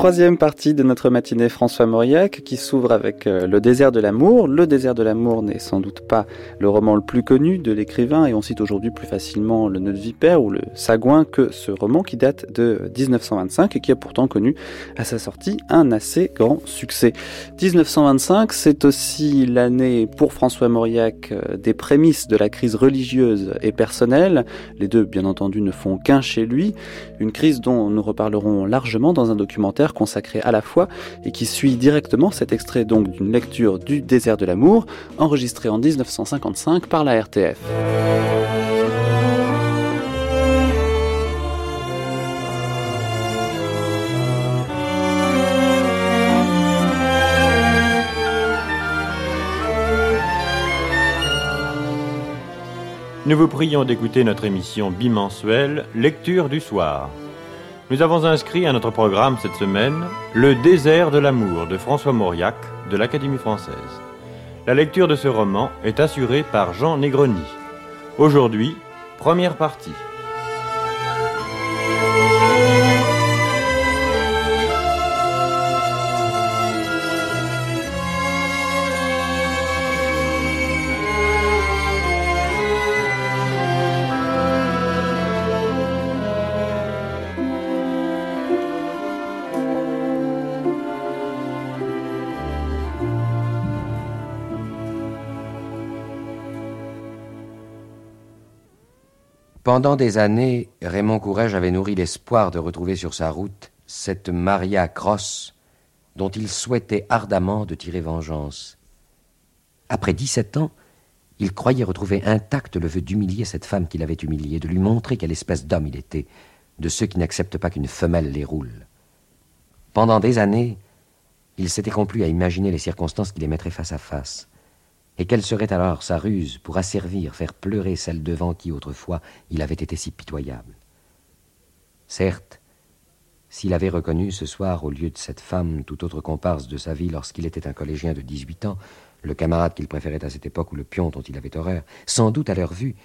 Troisième partie de notre matinée François Mauriac qui s'ouvre avec euh, Le désert de l'amour. Le désert de l'amour n'est sans doute pas le roman le plus connu de l'écrivain et on cite aujourd'hui plus facilement Le nœud de vipère ou Le sagouin que ce roman qui date de 1925 et qui a pourtant connu à sa sortie un assez grand succès. 1925, c'est aussi l'année pour François Mauriac euh, des prémices de la crise religieuse et personnelle. Les deux, bien entendu, ne font qu'un chez lui. Une crise dont nous reparlerons largement dans un documentaire consacré à la foi et qui suit directement cet extrait donc d'une lecture du désert de l'amour enregistré en 1955 par la RTF. Nous vous prions d'écouter notre émission bimensuelle Lecture du soir. Nous avons inscrit à notre programme cette semaine Le désert de l'amour de François Mauriac de l'Académie française. La lecture de ce roman est assurée par Jean Negroni. Aujourd'hui, première partie. Pendant des années, Raymond Courrèges avait nourri l'espoir de retrouver sur sa route cette Maria Cross dont il souhaitait ardemment de tirer vengeance. Après dix-sept ans, il croyait retrouver intact le vœu d'humilier cette femme qu'il avait humiliée, de lui montrer quelle espèce d'homme il était, de ceux qui n'acceptent pas qu'une femelle les roule. Pendant des années, il s'était complu à imaginer les circonstances qui les mettraient face à face. Et quelle serait alors sa ruse pour asservir, faire pleurer celle devant qui autrefois il avait été si pitoyable? Certes, s'il avait reconnu ce soir, au lieu de cette femme, tout autre comparse de sa vie lorsqu'il était un collégien de dix-huit ans, le camarade qu'il préférait à cette époque ou le pion dont il avait horreur, sans doute à leur vue,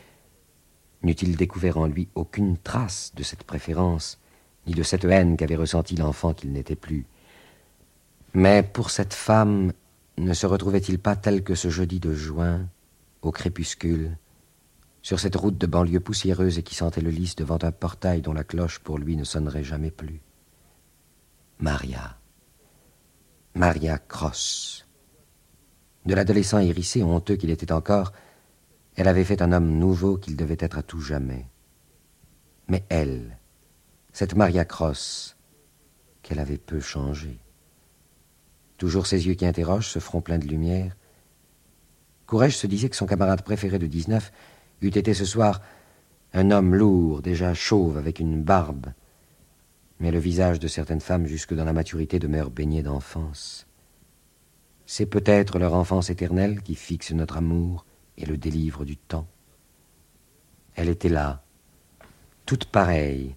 n'eût-il découvert en lui aucune trace de cette préférence, ni de cette haine qu'avait ressentie l'enfant qu'il n'était plus? Mais pour cette femme, ne se retrouvait-il pas tel que ce jeudi de juin, au crépuscule, sur cette route de banlieue poussiéreuse et qui sentait le lys devant un portail dont la cloche pour lui ne sonnerait jamais plus? Maria. Maria Cross. De l'adolescent hérissé, honteux qu'il était encore, elle avait fait un homme nouveau qu'il devait être à tout jamais. Mais elle, cette Maria Cross, qu'elle avait peu changé. Toujours ses yeux qui interrogent, ce front plein de lumière. Courage se disait que son camarade préféré de dix-neuf eût été ce soir un homme lourd, déjà chauve, avec une barbe. Mais le visage de certaines femmes jusque dans la maturité demeure baigné d'enfance. C'est peut-être leur enfance éternelle qui fixe notre amour et le délivre du temps. Elle était là, toute pareille,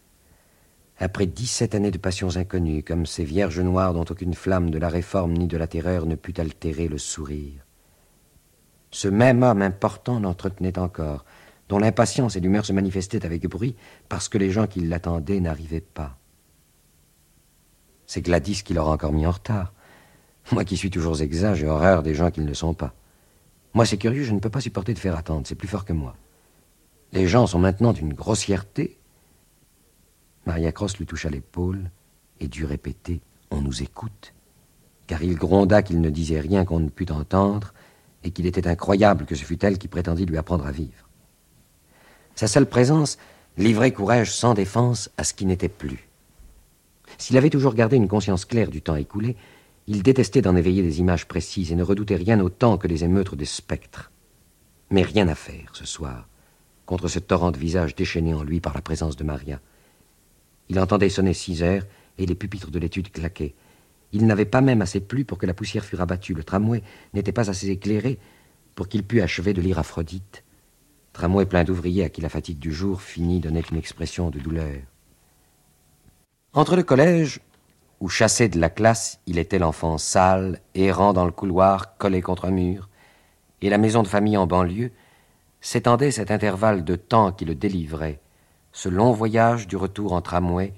après dix-sept années de passions inconnues, comme ces vierges noires dont aucune flamme de la réforme ni de la terreur ne put altérer le sourire. Ce même homme important l'entretenait encore, dont l'impatience et l'humeur se manifestaient avec bruit parce que les gens qui l'attendaient n'arrivaient pas. C'est Gladys qui l'aura encore mis en retard. Moi qui suis toujours exact, j'ai horreur des gens qui ne le sont pas. Moi, c'est curieux, je ne peux pas supporter de faire attendre, c'est plus fort que moi. Les gens sont maintenant d'une grossièreté Maria Cross lui toucha l'épaule et dut répéter On nous écoute car il gronda qu'il ne disait rien qu'on ne pût entendre et qu'il était incroyable que ce fût elle qui prétendit lui apprendre à vivre. Sa seule présence livrait courage sans défense à ce qui n'était plus. S'il avait toujours gardé une conscience claire du temps écoulé, il détestait d'en éveiller des images précises et ne redoutait rien autant que les émeutes des spectres. Mais rien à faire ce soir contre ce torrent de visage déchaîné en lui par la présence de Maria. Il entendait sonner six heures et les pupitres de l'étude claquaient. Il n'avait pas même assez plu pour que la poussière fût rabattue. Le tramway n'était pas assez éclairé pour qu'il pût achever de lire Aphrodite. Tramway plein d'ouvriers à qui la fatigue du jour finie donnait une expression de douleur. Entre le collège, où chassé de la classe, il était l'enfant sale, errant dans le couloir, collé contre un mur, et la maison de famille en banlieue, s'étendait cet intervalle de temps qui le délivrait, ce long voyage du retour en tramway,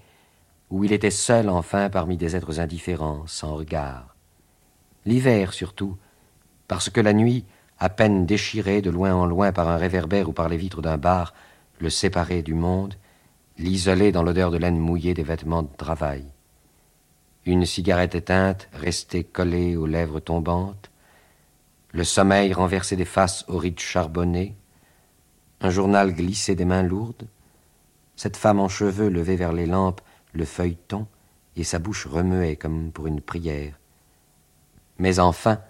où il était seul enfin parmi des êtres indifférents, sans regard. L'hiver surtout, parce que la nuit, à peine déchirée de loin en loin par un réverbère ou par les vitres d'un bar, le séparait du monde, l'isolait dans l'odeur de laine mouillée des vêtements de travail. Une cigarette éteinte restait collée aux lèvres tombantes, le sommeil renversait des faces aux rides charbonnées, un journal glissait des mains lourdes, cette femme en cheveux levait vers les lampes le feuilleton, et sa bouche remuait comme pour une prière. Mais enfin,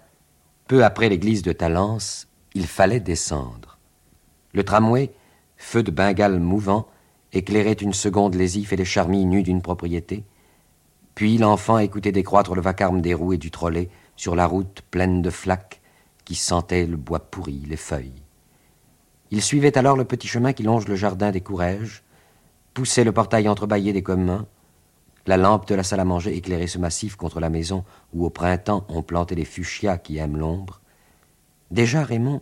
peu après l'église de Talence, il fallait descendre. Le tramway, feu de bengale mouvant, éclairait une seconde les ifs et les charmilles nues d'une propriété. Puis l'enfant écoutait décroître le vacarme des roues et du trolley sur la route pleine de flaques qui sentait le bois pourri, les feuilles. Il suivait alors le petit chemin qui longe le jardin des Courrèges, poussait le portail entrebâillé des communs. La lampe de la salle à manger éclairait ce massif contre la maison où au printemps on plantait les fuchsias qui aiment l'ombre. Déjà Raymond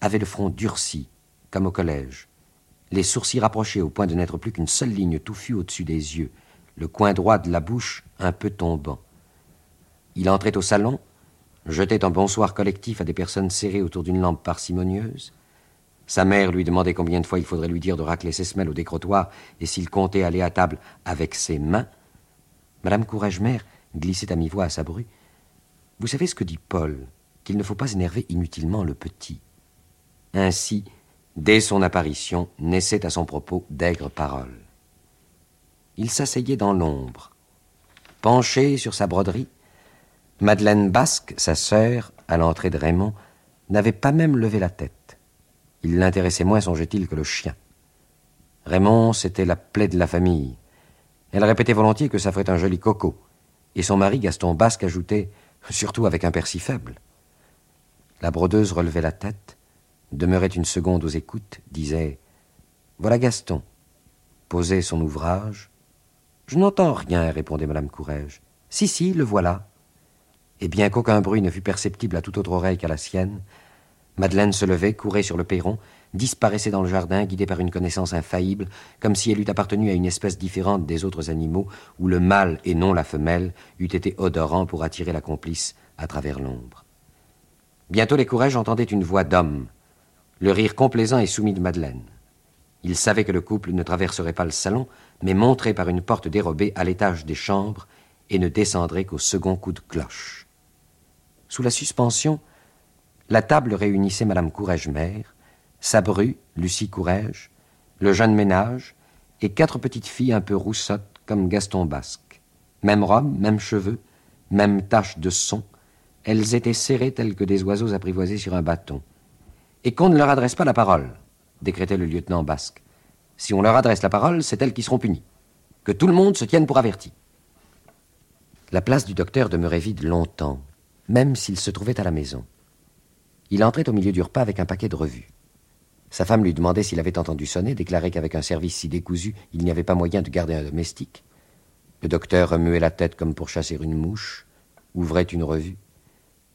avait le front durci, comme au collège, les sourcils rapprochés au point de n'être plus qu'une seule ligne touffue au-dessus des yeux, le coin droit de la bouche un peu tombant. Il entrait au salon, jetait un bonsoir collectif à des personnes serrées autour d'une lampe parcimonieuse, sa mère lui demandait combien de fois il faudrait lui dire de racler ses semelles au décrotoir et s'il comptait aller à table avec ses mains. Madame Courage-Mère glissait à mi-voix à sa bru. Vous savez ce que dit Paul, qu'il ne faut pas énerver inutilement le petit. Ainsi, dès son apparition, naissaient à son propos d'aigres paroles. Il s'asseyait dans l'ombre. Penché sur sa broderie, Madeleine Basque, sa sœur, à l'entrée de Raymond, n'avait pas même levé la tête. Il l'intéressait moins, songeait-il, que le chien. Raymond, c'était la plaie de la famille. Elle répétait volontiers que ça ferait un joli coco. Et son mari, Gaston Basque, ajoutait Surtout avec un père si faible. La brodeuse relevait la tête, demeurait une seconde aux écoutes, disait Voilà Gaston. Posait son ouvrage. Je n'entends rien, répondait Madame Courrèges. Si, si, le voilà. Et bien qu'aucun bruit ne fût perceptible à toute autre oreille qu'à la sienne, Madeleine se levait, courait sur le perron, disparaissait dans le jardin, guidée par une connaissance infaillible, comme si elle eût appartenu à une espèce différente des autres animaux, où le mâle et non la femelle eût été odorant pour attirer la complice à travers l'ombre. Bientôt les courages entendaient une voix d'homme, le rire complaisant et soumis de Madeleine. Il savait que le couple ne traverserait pas le salon, mais monterait par une porte dérobée à l'étage des chambres et ne descendrait qu'au second coup de cloche. Sous la suspension, la table réunissait Madame Courage-Mère, Sabru, Lucie Courage, le jeune ménage et quatre petites filles un peu roussottes comme Gaston Basque. Même robe, même cheveux, même tache de son, elles étaient serrées telles que des oiseaux apprivoisés sur un bâton. Et qu'on ne leur adresse pas la parole, décrétait le lieutenant Basque. Si on leur adresse la parole, c'est elles qui seront punies. Que tout le monde se tienne pour averti. La place du docteur demeurait vide longtemps, même s'il se trouvait à la maison. Il entrait au milieu du repas avec un paquet de revues. Sa femme lui demandait s'il avait entendu sonner, déclarait qu'avec un service si décousu, il n'y avait pas moyen de garder un domestique. Le docteur remuait la tête comme pour chasser une mouche, ouvrait une revue.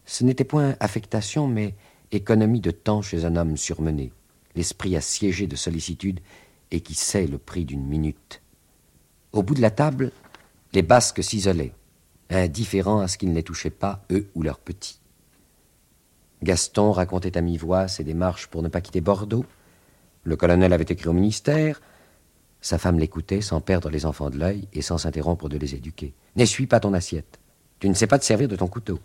Ce n'était point affectation, mais économie de temps chez un homme surmené, l'esprit assiégé de sollicitude et qui sait le prix d'une minute. Au bout de la table, les basques s'isolaient, indifférents à ce qu'ils ne les touchaient pas, eux ou leurs petits. Gaston racontait à mi-voix ses démarches pour ne pas quitter Bordeaux. Le colonel avait écrit au ministère. Sa femme l'écoutait sans perdre les enfants de l'œil et sans s'interrompre de les éduquer. N'essuie pas ton assiette. Tu ne sais pas te servir de ton couteau.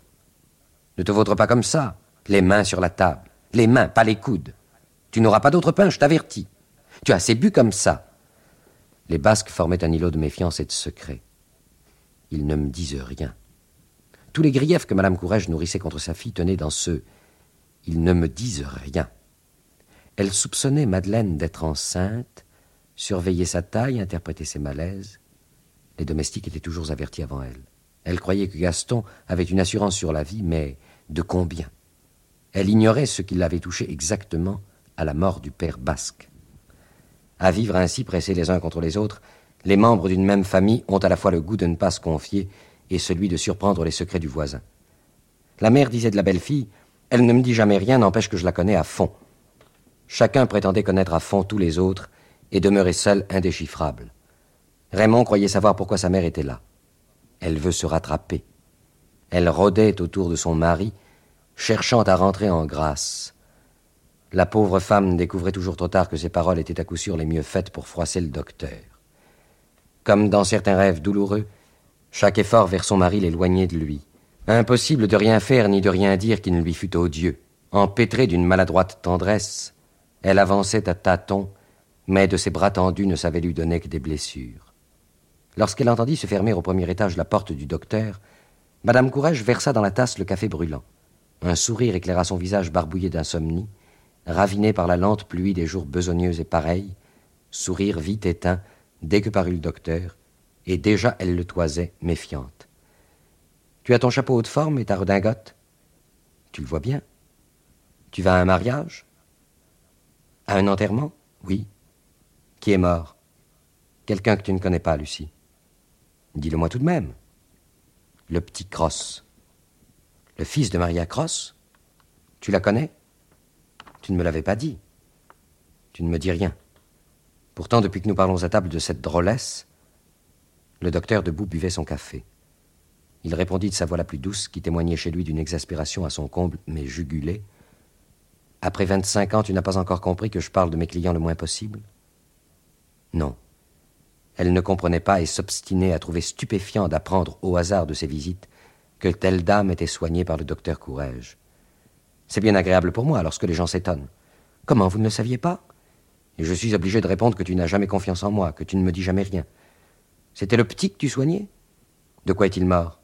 Ne te vautre pas comme ça. Les mains sur la table. Les mains, pas les coudes. Tu n'auras pas d'autre pain, je t'avertis. Tu as assez bu comme ça. Les Basques formaient un îlot de méfiance et de secret. Ils ne me disent rien. Tous les griefs que Madame Courage nourrissait contre sa fille tenaient dans ce ils ne me disent rien. Elle soupçonnait Madeleine d'être enceinte, surveillait sa taille, interprétait ses malaises. Les domestiques étaient toujours avertis avant elle. Elle croyait que Gaston avait une assurance sur la vie, mais de combien? Elle ignorait ce qui l'avait touché exactement à la mort du père basque. À vivre ainsi pressés les uns contre les autres, les membres d'une même famille ont à la fois le goût de ne pas se confier et celui de surprendre les secrets du voisin. La mère disait de la belle-fille elle ne me dit jamais rien, n'empêche que je la connais à fond. Chacun prétendait connaître à fond tous les autres et demeurer seul indéchiffrable. Raymond croyait savoir pourquoi sa mère était là. Elle veut se rattraper. Elle rôdait autour de son mari, cherchant à rentrer en grâce. La pauvre femme découvrait toujours trop tard que ses paroles étaient à coup sûr les mieux faites pour froisser le docteur. Comme dans certains rêves douloureux, chaque effort vers son mari l'éloignait de lui. Impossible de rien faire ni de rien dire qui ne lui fût odieux. Empêtrée d'une maladroite tendresse, elle avançait à tâtons, mais de ses bras tendus ne savait lui donner que des blessures. Lorsqu'elle entendit se fermer au premier étage la porte du docteur, Madame Courage versa dans la tasse le café brûlant. Un sourire éclaira son visage barbouillé d'insomnie, raviné par la lente pluie des jours besogneux et pareils, sourire vite éteint dès que parut le docteur, et déjà elle le toisait, méfiante. Tu as ton chapeau haute forme et ta redingote Tu le vois bien. Tu vas à un mariage? À un enterrement? Oui. Qui est mort? Quelqu'un que tu ne connais pas, Lucie. Dis-le-moi tout de même. Le petit Cross. Le fils de Maria Cross? Tu la connais? Tu ne me l'avais pas dit. Tu ne me dis rien. Pourtant, depuis que nous parlons à table de cette drôlesse, le docteur debout buvait son café. Il répondit de sa voix la plus douce, qui témoignait chez lui d'une exaspération à son comble, mais jugulée. Après vingt-cinq ans, tu n'as pas encore compris que je parle de mes clients le moins possible? Non. Elle ne comprenait pas et s'obstinait à trouver stupéfiant d'apprendre au hasard de ses visites que telle dame était soignée par le docteur Courrèges. C'est bien agréable pour moi lorsque les gens s'étonnent. Comment, vous ne le saviez pas? Et je suis obligé de répondre que tu n'as jamais confiance en moi, que tu ne me dis jamais rien. C'était le petit que tu soignais De quoi est-il mort?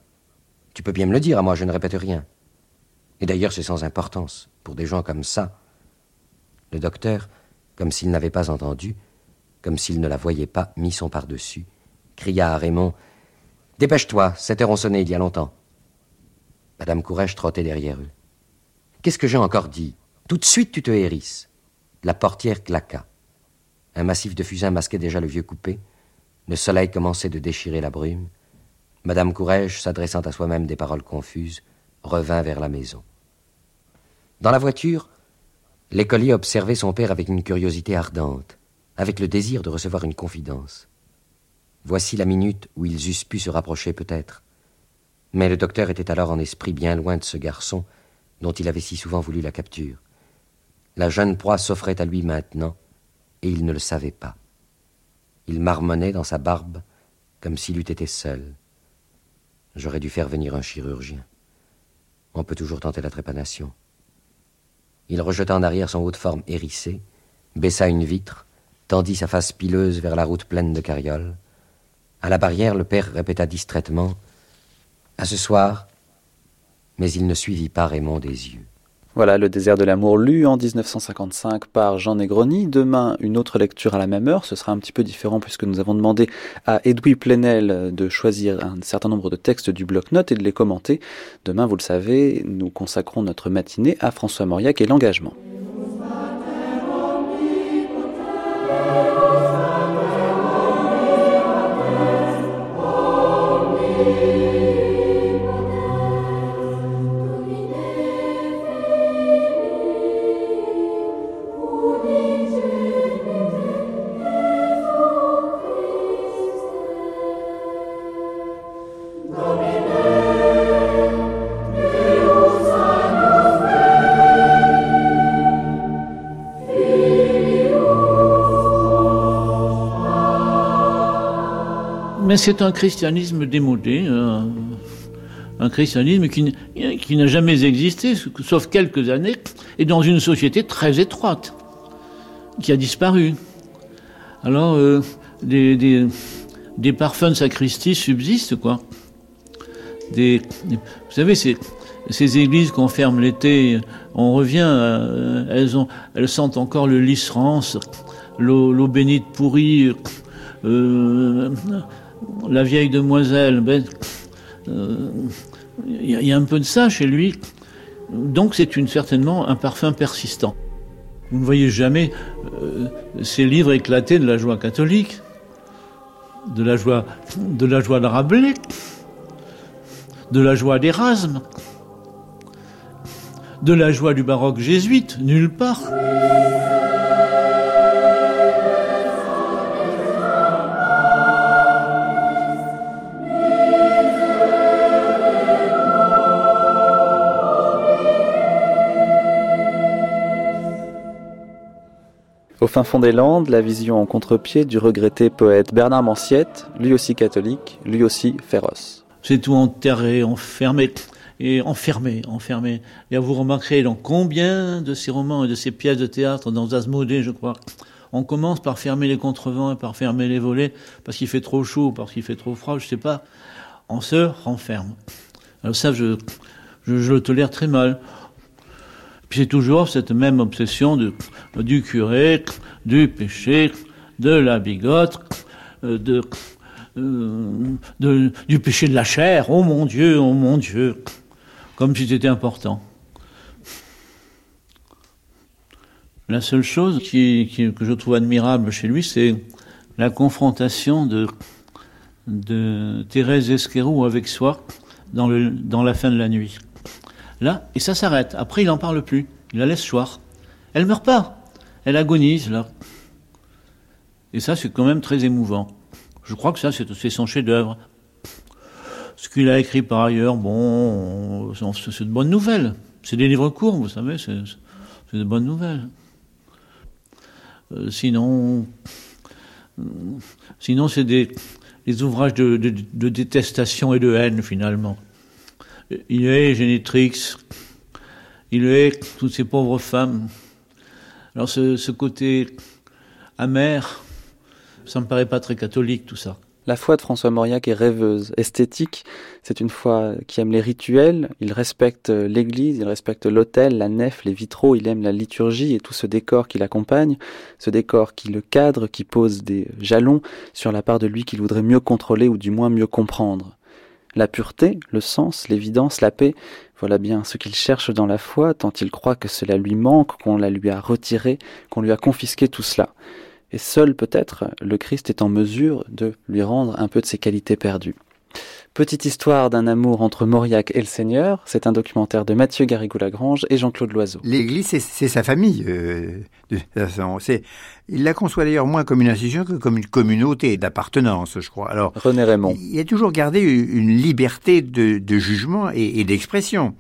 Tu peux bien me le dire, à moi je ne répète rien. Et d'ailleurs c'est sans importance, pour des gens comme ça. Le docteur, comme s'il n'avait pas entendu, comme s'il ne la voyait pas, mit son par-dessus, cria à Raymond Dépêche-toi, sept heures ont sonné il y a longtemps. Madame Courage trottait derrière eux. Qu'est-ce que j'ai encore dit? Tout de suite tu te hérisses. La portière claqua. Un massif de fusain masquait déjà le vieux coupé. Le soleil commençait de déchirer la brume. Madame Courrèges, s'adressant à soi-même des paroles confuses, revint vers la maison. Dans la voiture, l'écolier observait son père avec une curiosité ardente, avec le désir de recevoir une confidence. Voici la minute où ils eussent pu se rapprocher peut-être. Mais le docteur était alors en esprit bien loin de ce garçon dont il avait si souvent voulu la capture. La jeune proie s'offrait à lui maintenant, et il ne le savait pas. Il marmonnait dans sa barbe comme s'il eût été seul. J'aurais dû faire venir un chirurgien. On peut toujours tenter la trépanation. Il rejeta en arrière son haut de forme hérissé, baissa une vitre, tendit sa face pileuse vers la route pleine de carrioles. À la barrière, le père répéta distraitement À ce soir. Mais il ne suivit pas Raymond des yeux. Voilà, Le désert de l'amour, lu en 1955 par Jean Negroni. Demain, une autre lecture à la même heure. Ce sera un petit peu différent puisque nous avons demandé à Edoui Plenel de choisir un certain nombre de textes du bloc-notes et de les commenter. Demain, vous le savez, nous consacrons notre matinée à François Mauriac et l'engagement. C'est un christianisme démodé, un, un christianisme qui, qui n'a jamais existé, sauf quelques années, et dans une société très étroite, qui a disparu. Alors, euh, des, parfums de sacristie subsistent, quoi. Vous savez, ces, ces églises qu'on ferme l'été, on revient, euh, elles, ont, elles sentent encore le licerance, l'eau bénite pourrie, euh, la vieille demoiselle, ben, il euh, y, a un peu de ça chez lui. Donc c'est une, certainement un parfum persistant. Vous ne voyez jamais euh, ces livres éclatés de la joie catholique, de la joie de, la joie de Rabelais, de la joie d'Erasme, de la joie du baroque jésuite, nulle part. Au fin fond des Landes, la vision en contre-pied du regretté poète Bernard Manciette, lui aussi catholique, lui aussi féroce. C'est tout enterré, enfermé, et enfermé, enfermé. Et vous remarquerez dans combien de ces romans et de ces pièces de théâtre, dans Asmodée, je crois, on commence par fermer les contrevents et par fermer les volets parce qu'il fait trop chaud, parce qu'il fait trop froid, je sais pas. On se renferme. Alors ça, je, je, le tolère très mal. Puis c'est toujours cette même obsession du curé, du péché, de la bigote, euh, euh, du péché de la chair. Oh mon Dieu, oh mon Dieu. Comme si c'était important. La seule chose que je trouve admirable chez lui, c'est la confrontation de, Thérèse Esquerou avec soi dans la fin de la nuit. Là, et ça s'arrête. Après, il n'en parle plus. Il la laisse choir. Elle meurt pas. Elle agonise, là. Et ça, c'est quand même très émouvant. Je crois que ça, c'est son chef-d'œuvre. Ce qu'il a écrit par ailleurs, bon, c'est de bonnes nouvelles. C'est des livres courts, vous savez, c'est de bonnes nouvelles. Euh, sinon, sinon c'est des, ouvrages de, détestation et de haine finalement. Il est Génétrix, il est toutes ces pauvres femmes. Alors ce côté amer, ça me paraît pas très catholique tout ça. La foi de François Mauriac est rêveuse, esthétique. C'est une foi qui aime les rituels. Il respecte l'église, il respecte l'autel, la nef, les vitraux. Il aime la liturgie et tout ce décor qui l'accompagne. Ce décor qui le cadre, qui pose des jalons sur la part de lui qu'il voudrait mieux contrôler ou du moins mieux comprendre. La pureté, le sens, l'évidence, la paix, voilà bien ce qu'il cherche dans la foi, tant il croit que cela lui manque, qu'on la lui a retiré, qu'on lui a confisqué tout cela et seul peut-être le Christ est en mesure de lui rendre un peu de ses qualités perdues. Petite histoire d'un amour entre Mauriac et le Seigneur, c'est un documentaire de Mathieu Garrigou-Lagrange et Jean-Claude Loiseau. L'Église, c'est sa famille. Euh, il la conçoit d'ailleurs moins comme une institution que comme une communauté d'appartenance, je crois. Alors, René Raymond. Il a toujours gardé une liberté de, jugement et d'expression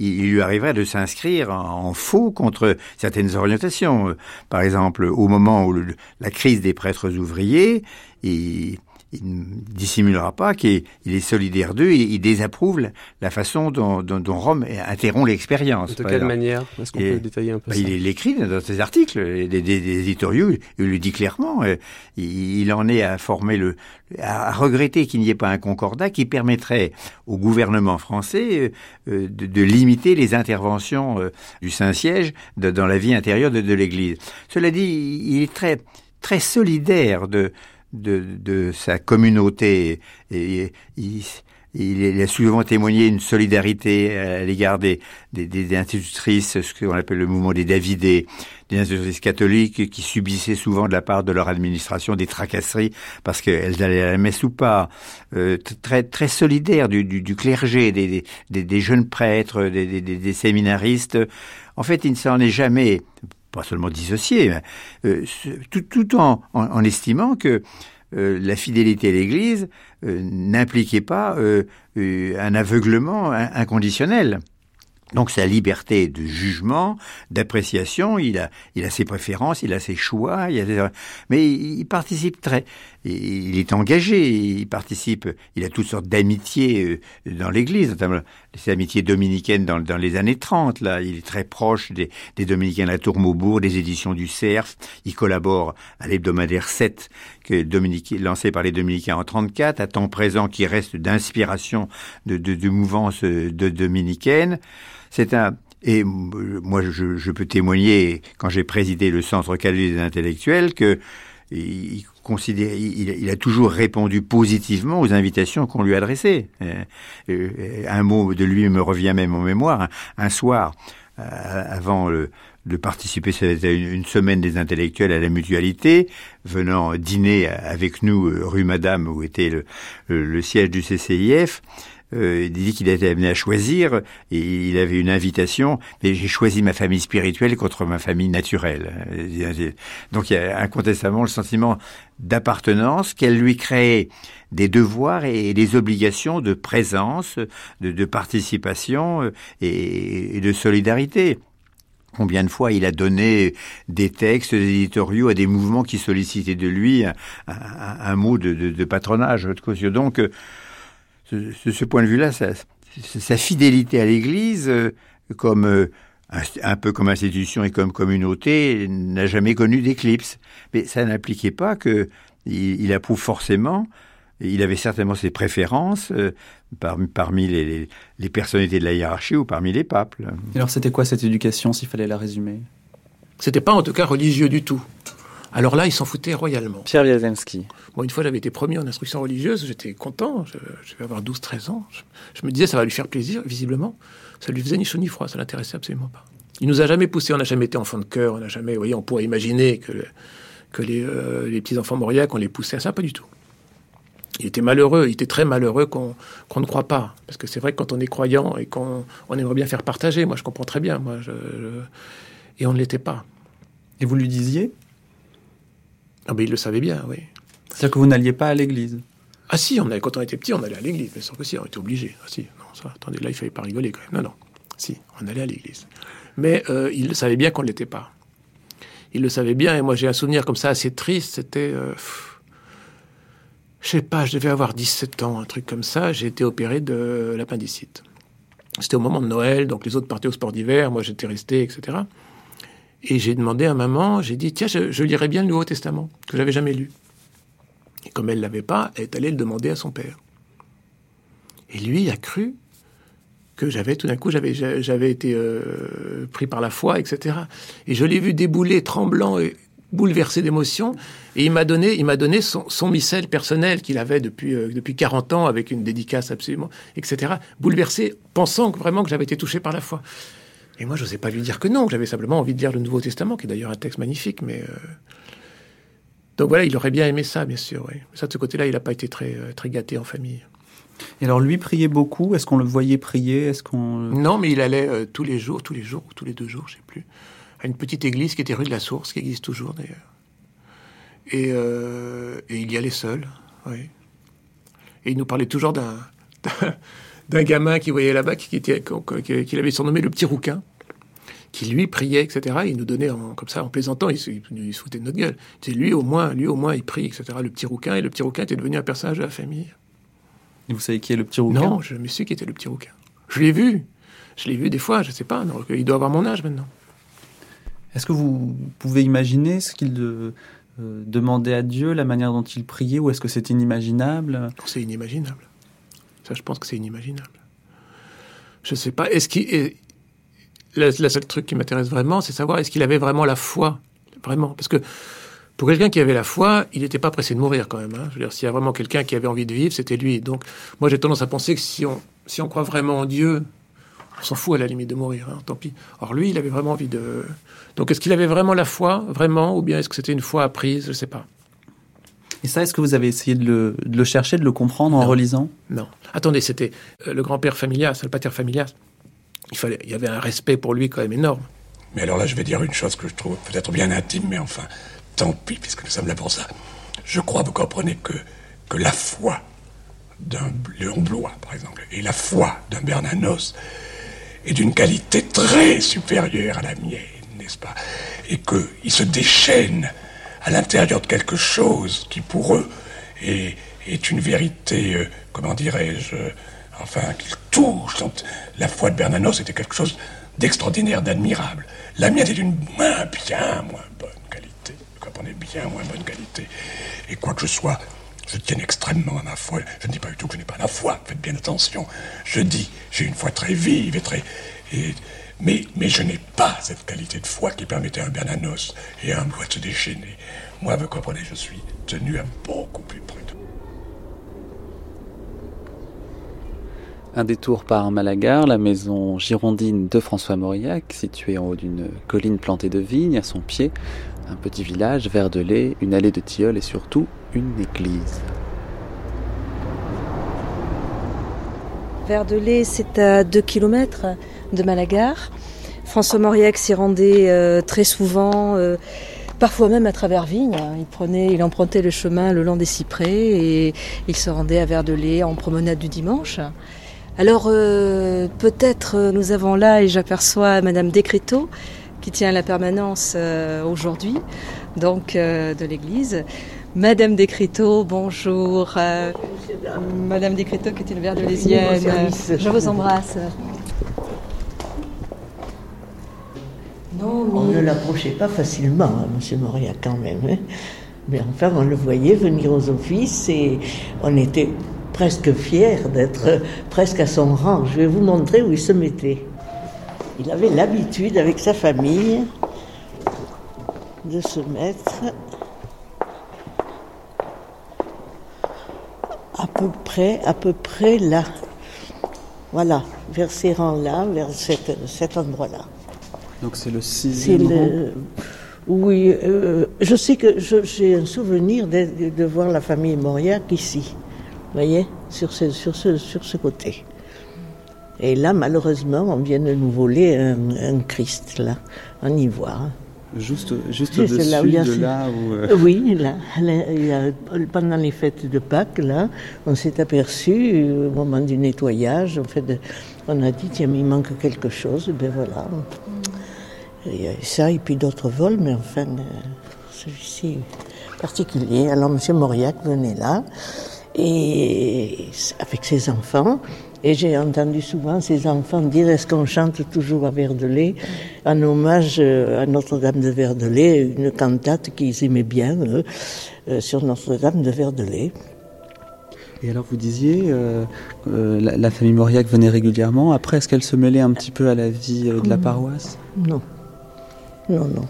il, lui arriverait de s'inscrire en, faux contre certaines orientations. Par exemple, au moment où la crise des prêtres ouvriers, il, il ne dissimulera pas qu'il est solidaire d'eux il désapprouve la façon dont, Rome interrompt l'expérience. De quelle manière? Est-ce qu'on peut détailler un peu bah, ça? Il l'écrit dans ses articles, des, des, éditoriaux, il le dit clairement. Euh, il, en est à former le, à regretter qu'il n'y ait pas un concordat qui permettrait au gouvernement français euh, euh, de, limiter les interventions du Saint-Siège dans la vie intérieure de, de l'Église. Cela dit, il est très très solidaire de de, de sa communauté. Et, il, il, a souvent témoigné une solidarité à l'égard des, des, des, institutrices, ce qu'on appelle le mouvement des Davidés, des institutrices catholiques qui subissaient souvent de la part de leur administration des tracasseries parce qu'elles allaient à la messe ou pas. Euh, très très solidaire du, du, du clergé, des, des, des, jeunes prêtres, des, des, séminaristes. En fait, il ne s'en est jamais pas seulement dissocié, euh, tout, en, estimant que euh, la fidélité à l'Église euh, n'impliquait pas un aveuglement inconditionnel. Donc sa liberté de jugement, d'appréciation, il a, il a ses préférences, il a ses choix, il a mais il participe très, il est engagé, il participe, il a toutes sortes d'amitiés euh, dans l'Église, notamment les amitiés dominicaines dans, les années 30. Là, il est très proche des, des dominicains de la Tour Maubourg, des éditions du Cerf. Il collabore à l'hebdomadaire 7, que lancé par les dominicains en 34, à temps présent qui reste d'inspiration de, de, de mouvance euh, de dominicaine. C'est un et moi, je, je, peux témoigner, quand j'ai présidé le Centre catholique des intellectuels, que il, considère, il, a toujours répondu positivement aux invitations qu'on lui adressait. Euh, euh, un mot de lui me revient même en mémoire. Un, soir, euh, avant de participer, c'était une, semaine des intellectuels à la mutualité, venant dîner avec nous rue Madame, où était le, le siège du CCIF, euh, il dit qu'il était amené à choisir et il avait une invitation, mais j'ai choisi ma famille spirituelle contre ma famille naturelle. Donc il y a incontestablement le sentiment d'appartenance qu'elle lui crée des devoirs et des obligations de présence, de, participation euh, et, de solidarité. Combien de fois il a donné des textes, des éditoriaux à des mouvements qui sollicitaient de lui un, mot de, patronage, de caution. Donc, ce, point de vue-là, sa, sa, fidélité à l'Église, euh, comme euh, un, peu comme institution et comme communauté, n'a jamais connu d'éclipse. Mais ça n'impliquait pas que il approuve forcément il avait certainement ses préférences euh, parmi, les, personnalités de la hiérarchie ou parmi les papes. alors c'était quoi cette éducation, s'il fallait la résumer? C'était pas en tout cas religieux du tout. Alors là, il s'en foutait royalement. Pierre Wiazemski. Bon, une fois, j'avais été promis en instruction religieuse, j'étais content, je, vais avoir 12-13 ans. Je, me disais, ça va lui faire plaisir, visiblement. Ça lui faisait ni chaud ni froid, ça l'intéressait absolument pas. Il nous a jamais poussé, on n'a jamais été enfant de cœur, on n'a jamais, vous voyez, on pourrait imaginer que, que les, euh, les petits-enfants mauriaques, on les poussait à ça, pas du tout il était malheureux, il était très malheureux qu'on ne croit pas. Parce que c'est vrai que quand on est croyant et qu'on on aimerait bien faire partager, moi je comprends très bien, moi, je, et on ne l'était pas. Et vous lui disiez? Ah ben, Il le savait bien, oui. C'est-à-dire que vous n'alliez pas à l'église Ah si, on quand on était petit, on allait à l'église, bien sûr que si, on était obligé. Ah si, non, ça, attendez, là il fallait pas rigoler quand même. Non, non, si, on allait à l'église. Mais euh, il savait bien qu'on ne l'était pas. Il le savait bien, et moi j'ai un souvenir comme ça assez triste, c'était... Euh, je sais pas, je devais avoir 17 ans, un truc comme ça, j'ai été opéré de l'appendicite. C'était au moment de Noël, donc les autres partaient au sport d'hiver, moi j'étais resté, etc. Et j'ai demandé à maman, j'ai dit, tiens, je, lirai bien le Nouveau Testament, que j'avais jamais lu. Et comme elle ne l'avait pas, elle est allée le demander à son père. Et lui a cru que j'avais, tout d'un coup, j'avais, été euh, pris par la foi, etc. Et je l'ai vu débouler, tremblant et bouleversé d'émotion. Et il m'a donné, il m'a donné son, son missel personnel qu'il avait depuis, euh, depuis 40 ans, avec une dédicace absolument, etc. Bouleversé, pensant vraiment que j'avais été touché par la foi. Et moi, je n'osais pas lui dire que non, j'avais simplement envie de lire le Nouveau Testament, qui est d'ailleurs un texte magnifique, mais... Euh, donc voilà, il aurait bien aimé ça, bien sûr. Oui. Ça, de ce côté-là, il n'a pas été très, euh, très gâté en famille. Et alors, lui priait beaucoup? Est-ce qu'on le voyait prier? Est-ce qu'on... Non, mais il allait tous les jours, tous les jours, ou tous les deux jours, je ne sais plus à une petite église qui était rue de la Source, qui existe toujours d'ailleurs. Et, euh, et, il y allait seul, oui. Et il nous parlait toujours d'un d'un gamin qui voyait là-bas, qui, était, qu'il avait surnommé le petit rouquin, qui lui priait, etc. il nous donnait comme ça, en plaisantant, il se, il foutait de notre gueule. C'est lui au moins, lui au moins, il prie, etc. Le petit rouquin, et le petit rouquin était devenu un personnage de la famille. Et vous savez qui est le petit rouquin? Non, je me suis qui était le petit rouquin. Je l'ai vu. Je l'ai vu des fois, je sais pas. il doit avoir mon âge maintenant. Est-ce que vous pouvez imaginer ce qu'il euh, demandait à Dieu, la manière dont il priait, ou est-ce que c'est inimaginable? C'est inimaginable. Ça, je pense que c'est inimaginable. Je ne sais pas. Est-ce qu'il le, seul truc qui m'intéresse vraiment, c'est savoir est-ce qu'il avait vraiment la foi, vraiment, parce que pour quelqu'un qui avait la foi, il n'était pas pressé de mourir quand même. Hein. Je veux dire, s'il y a vraiment quelqu'un qui avait envie de vivre, c'était lui. Donc, moi, j'ai tendance à penser que si on, si on croit vraiment en Dieu, on s'en fout à la limite de mourir, hein, tant pis. Or lui, il avait vraiment envie de. Donc est-ce qu'il avait vraiment la foi, vraiment, ou bien est-ce que c'était une foi apprise? Je ne sais pas. Et ça, est-ce que vous avez essayé de le, chercher, de le comprendre en relisant? Non. Attendez, c'était euh, le grand-père Familias, le pater Familias. Il, fallait, il y avait un respect pour lui quand même énorme. Mais alors là, je vais dire une chose que je trouve peut-être bien intime, mais enfin, tant pis, puisque nous sommes là pour ça. Je crois, vous comprenez, que, que la foi d'un Léon Blois, par exemple, et la foi d'un Bernanos, est d'une qualité très supérieure à la mienne, n'est-ce pas? Et qu'ils se déchaînent à l'intérieur de quelque chose qui, pour eux, est, une vérité, euh, comment dirais-je, euh, enfin, qu'ils touchent. La foi de Bernanos était quelque chose d'extraordinaire, d'admirable. La mienne est d'une moins, bien moins bonne qualité. Vous comprenez bien moins bonne qualité. Et quoi que je sois je tiens extrêmement à ma foi. Je ne dis pas du tout que je n'ai pas la foi, faites bien attention. Je dis, j'ai une foi très vive et très... mais, mais je n'ai pas cette qualité de foi qui permettait à un Bernanos et à un Blois de se déchaîner. Moi, vous comprenez, je suis tenu à beaucoup plus prudent. Un détour par Malagar, la maison girondine de François Mauriac, située en haut d'une colline plantée de vignes, à son pied, un petit village vert de lait, une allée de tilleuls et surtout une église. Vert de lait, c'est à 2 km de Malagar. François Mauriac s'y rendait euh, très souvent, euh, parfois même à travers Vigne. Il prenait, il empruntait le chemin le long des cyprès et il se rendait à Vert de lait en promenade du dimanche. Alors euh, peut-être nous avons là, et j'aperçois Madame Descréteaux, qui tient la permanence aujourd'hui, donc de l'église. Madame Descriteaux, bonjour. Madame Descriteaux qui est une verdelésienne. Je vous embrasse. On ne l'approchait pas facilement, hein, M. Moria, quand même. Hein. Mais enfin, on le voyait venir aux offices et on était presque fiers d'être presque à son rang. Je vais vous montrer où il se mettait. Il avait l'habitude, avec sa famille, de se mettre à peu près, à peu près là. Voilà, vers ces rangs-là, vers cet endroit-là. Donc c'est le sixième le... Oui, euh, je sais que j'ai un souvenir de, voir la famille Mauriac ici, voyez, sur ce, sur, ce, sur ce côté. Et là, malheureusement, on vient de nous voler un, Christ, là, en ivoire. Juste, juste au-dessus de là où... Euh, oui, là, pendant les fêtes de Pâques, là, on s'est aperçu, au moment du nettoyage, en fait, on a dit, tiens, il manque quelque chose, et ben voilà. Il y a ça et puis d'autres vols, mais enfin, euh, celui-ci particulier. Alors M. Mauriac venait là, et avec ses enfants, et j'ai entendu souvent ces enfants dire est-ce qu'on chante toujours à Verdelais? En hommage euh, à Notre-Dame de Verdelais, une cantate qu'ils aimaient bien euh, sur Notre-Dame de Verdelais. Et alors vous disiez, la, la, famille Mauriac venait régulièrement. Après, est-ce qu'elle se mêlait un petit peu à la vie de la paroisse Non. Non, non.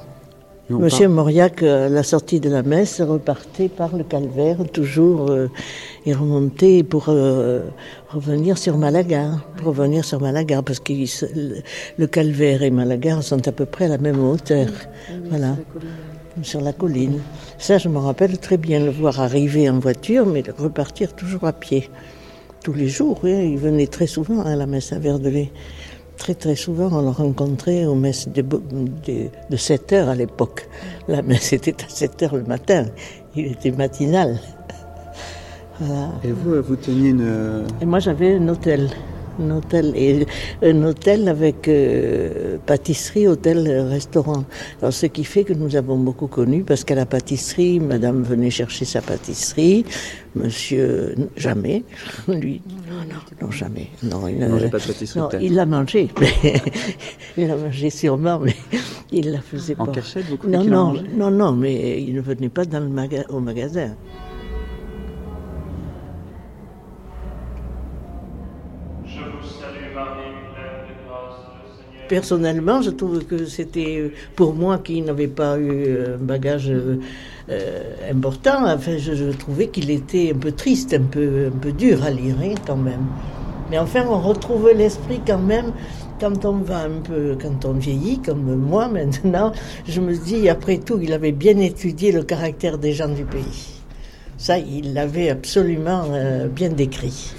Monsieur Mauriac, à la sortie de la messe, repartait par le calvaire, toujours, euh, et remontait pour euh, revenir sur Malaga, pour revenir sur Malaga, parce que le calvaire et Malaga sont à peu près à la même hauteur. voilà. Sur la colline. Ça, je me rappelle très bien le voir arriver en voiture, mais repartir toujours à pied. Tous les jours, oui, il venait très souvent à la messe à Verdelais. Très très souvent, on le rencontrait aux messes de, de, 7 heures à l'époque. La messe était à 7 heures le matin. Il était matinal. Et vous, vous teniez une... Et moi, j'avais un hôtel un hôtel, et un hôtel avec euh, pâtisserie, hôtel, restaurant. Alors, ce qui fait que nous avons beaucoup connu, parce qu'à la pâtisserie, madame venait chercher sa pâtisserie, monsieur, jamais, lui, non, non, jamais. Non, il n'a pas de pâtisserie. il l'a mangé, il l'a mangé sûrement, mais il la faisait en pas. En cachette, vous non, non, non, non, mais il ne venait pas dans le au magasin. Personnellement, je trouve que c'était euh, pour moi qui n'avais pas eu un bagage euh, euh, important. Enfin, je, trouvais qu'il était un peu triste, un peu, un peu dur à lire hein, quand même. Mais enfin, on retrouve l'esprit quand même quand on va un peu, quand on vieillit, comme moi maintenant, je me dis, après tout, il avait bien étudié le caractère des gens du pays. Ça, il l'avait absolument bien décrit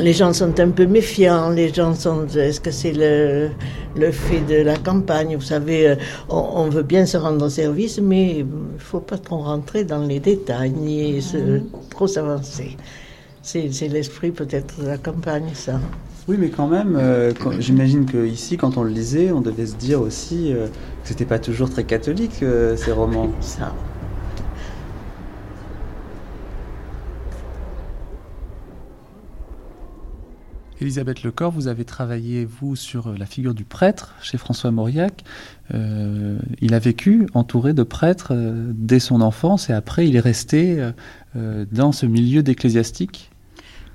les gens sont un peu méfiants, les gens sont... Est-ce que c'est le, le fait de la campagne Vous savez, euh, on, veut bien se rendre service, mais il ne faut pas trop rentrer dans les détails, ni trop s'avancer. C'est l'esprit peut-être de la campagne, ça. Oui, mais quand même, euh, j'imagine qu'ici, quand on le lisait, on devait se dire aussi euh, que c'était pas toujours très catholique, ces romans. Ça. Elisabeth Lecor, vous avez travaillé, vous, sur euh, la figure du prêtre chez François Mauriac. Euh, il a vécu entouré de prêtres euh, dès son enfance et après il est resté dans ce milieu d'ecclésiastique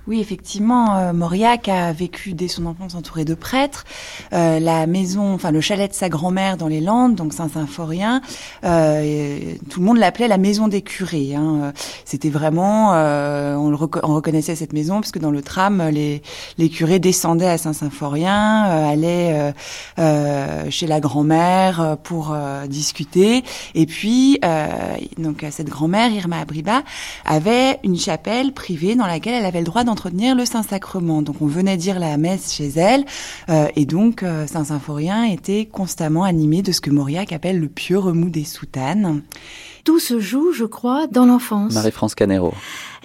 oui, effectivement, euh, Mauriac a vécu dès son enfance entouré de prêtres. Euh, la maison, enfin le chalet de sa grand-mère dans les Landes, donc Saint-Symphorien, euh, tout le monde l'appelait la maison des curés. Hein. C'était vraiment, euh, on, le reconnaissait cette maison parce dans le tram, les, les curés descendaient à Saint-Symphorien, euh, allaient chez la grand-mère pour discuter. Et puis, donc cette grand-mère, Irma Abriba, avait une chapelle privée dans laquelle elle avait le droit entretenir le Saint-Sacrement. Donc on venait dire la messe chez elle, euh, et donc euh, Saint-Symphorien était constamment animé de ce que Mauriac appelle le pieux remous des soutanes. Tout se joue, je crois, dans l'enfance. Marie-France Canero.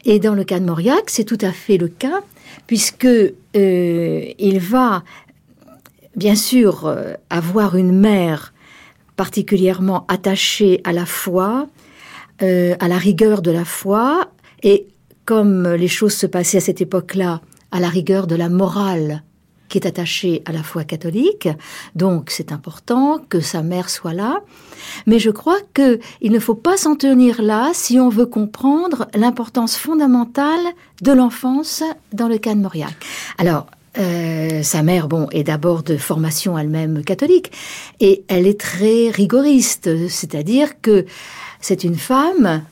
Et dans le cas de Mauriac, c'est tout à fait le cas, puisque euh, il va bien sûr, euh, avoir une mère particulièrement attachée à la foi, euh, à la rigueur de la foi, et comme les choses se passaient à cette époque-là, à la rigueur de la morale qui est attachée à la foi catholique. Donc c'est important que sa mère soit là. Mais je crois que il ne faut pas s'en tenir là si on veut comprendre l'importance fondamentale de l'enfance dans le cas de Mauriac. Alors, euh, sa mère, bon, est d'abord de formation elle-même catholique, et elle est très rigoriste, c'est-à-dire que c'est une femme,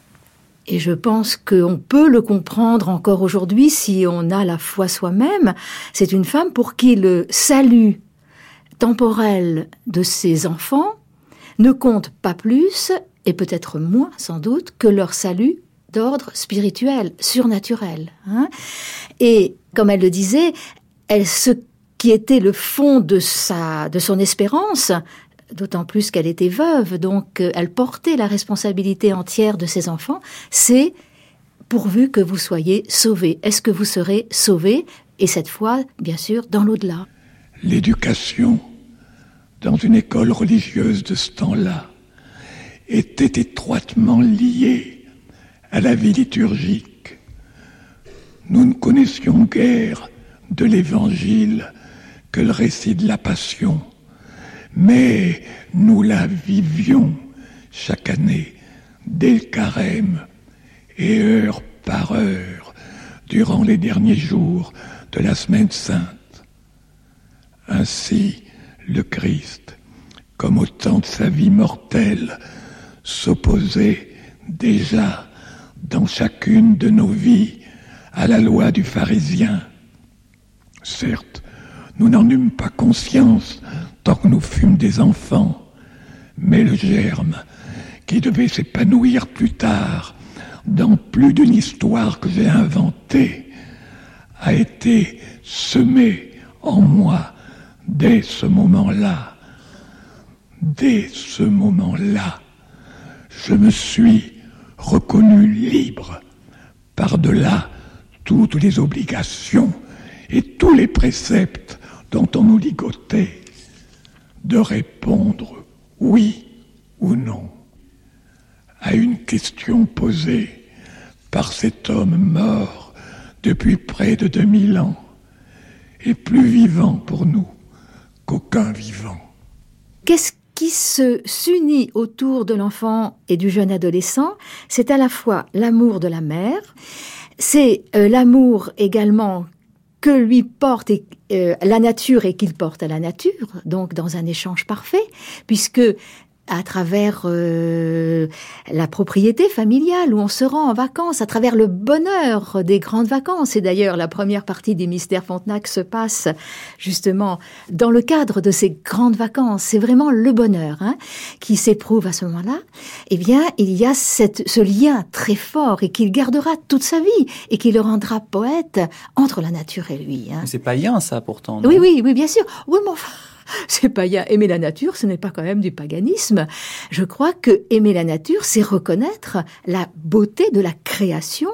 et je pense qu'on peut le comprendre encore aujourd'hui si on a la foi soi-même, c'est une femme pour qui le salut temporel de ses enfants ne compte pas plus, et peut-être moins sans doute, que leur salut d'ordre spirituel, surnaturel. Hein. et comme elle le disait, elle, ce qui était le fond de sa, de son espérance, d'autant plus qu'elle était veuve, donc euh, elle portait la responsabilité entière de ses enfants, c'est pourvu que vous soyez sauvés. Est-ce que vous serez sauvés? Et cette fois, bien sûr, dans l'au-delà. L'éducation dans une école religieuse de ce temps-là était étroitement liée à la vie liturgique. Nous ne connaissions guère de l'Évangile que le récit de la Passion, mais nous la vivions chaque année dès le carême et heure par heure durant les derniers jours de la semaine sainte. Ainsi, le Christ, comme au temps de sa vie mortelle, s'opposait déjà dans chacune de nos vies à la loi du pharisien Certes, nous n'en eûmes pas conscience tant que nous fûmes des enfants, mais le germe qui devait s'épanouir plus tard dans plus d'une histoire que j'ai inventée a été semé en moi dès ce moment-là. Dès ce moment-là, je me suis reconnu libre par-delà toutes les obligations et tous les préceptes dont on nous ligotait, de répondre oui ou non à une question posée par cet homme mort depuis près de 2000 ans et plus vivant pour nous qu'aucun vivant. Qu'est-ce qui se s'unit autour de l'enfant et du jeune adolescent? C'est à la fois l'amour de la mère, c'est euh, l'amour également que lui porte euh, la nature et qu'il porte à la nature, donc dans un échange parfait, puisque à travers euh, la propriété familiale où on se rend en vacances, à travers le bonheur des grandes vacances. Et d'ailleurs, la première partie des Mystères Fontenac se passe justement dans le cadre de ces grandes vacances. C'est vraiment le bonheur hein, qui s'éprouve à ce moment-là. Eh bien, il y a cette, ce lien très fort et qu'il gardera toute sa vie et qui le rendra poète entre la nature et lui. Hein. C'est païen, ça, pourtant. oui, oui, oui, bien sûr. Oui, mais enfin... c'est pas aimer la nature, ce n'est pas quand même du paganisme. Je crois que aimer la nature, c'est reconnaître la beauté de la création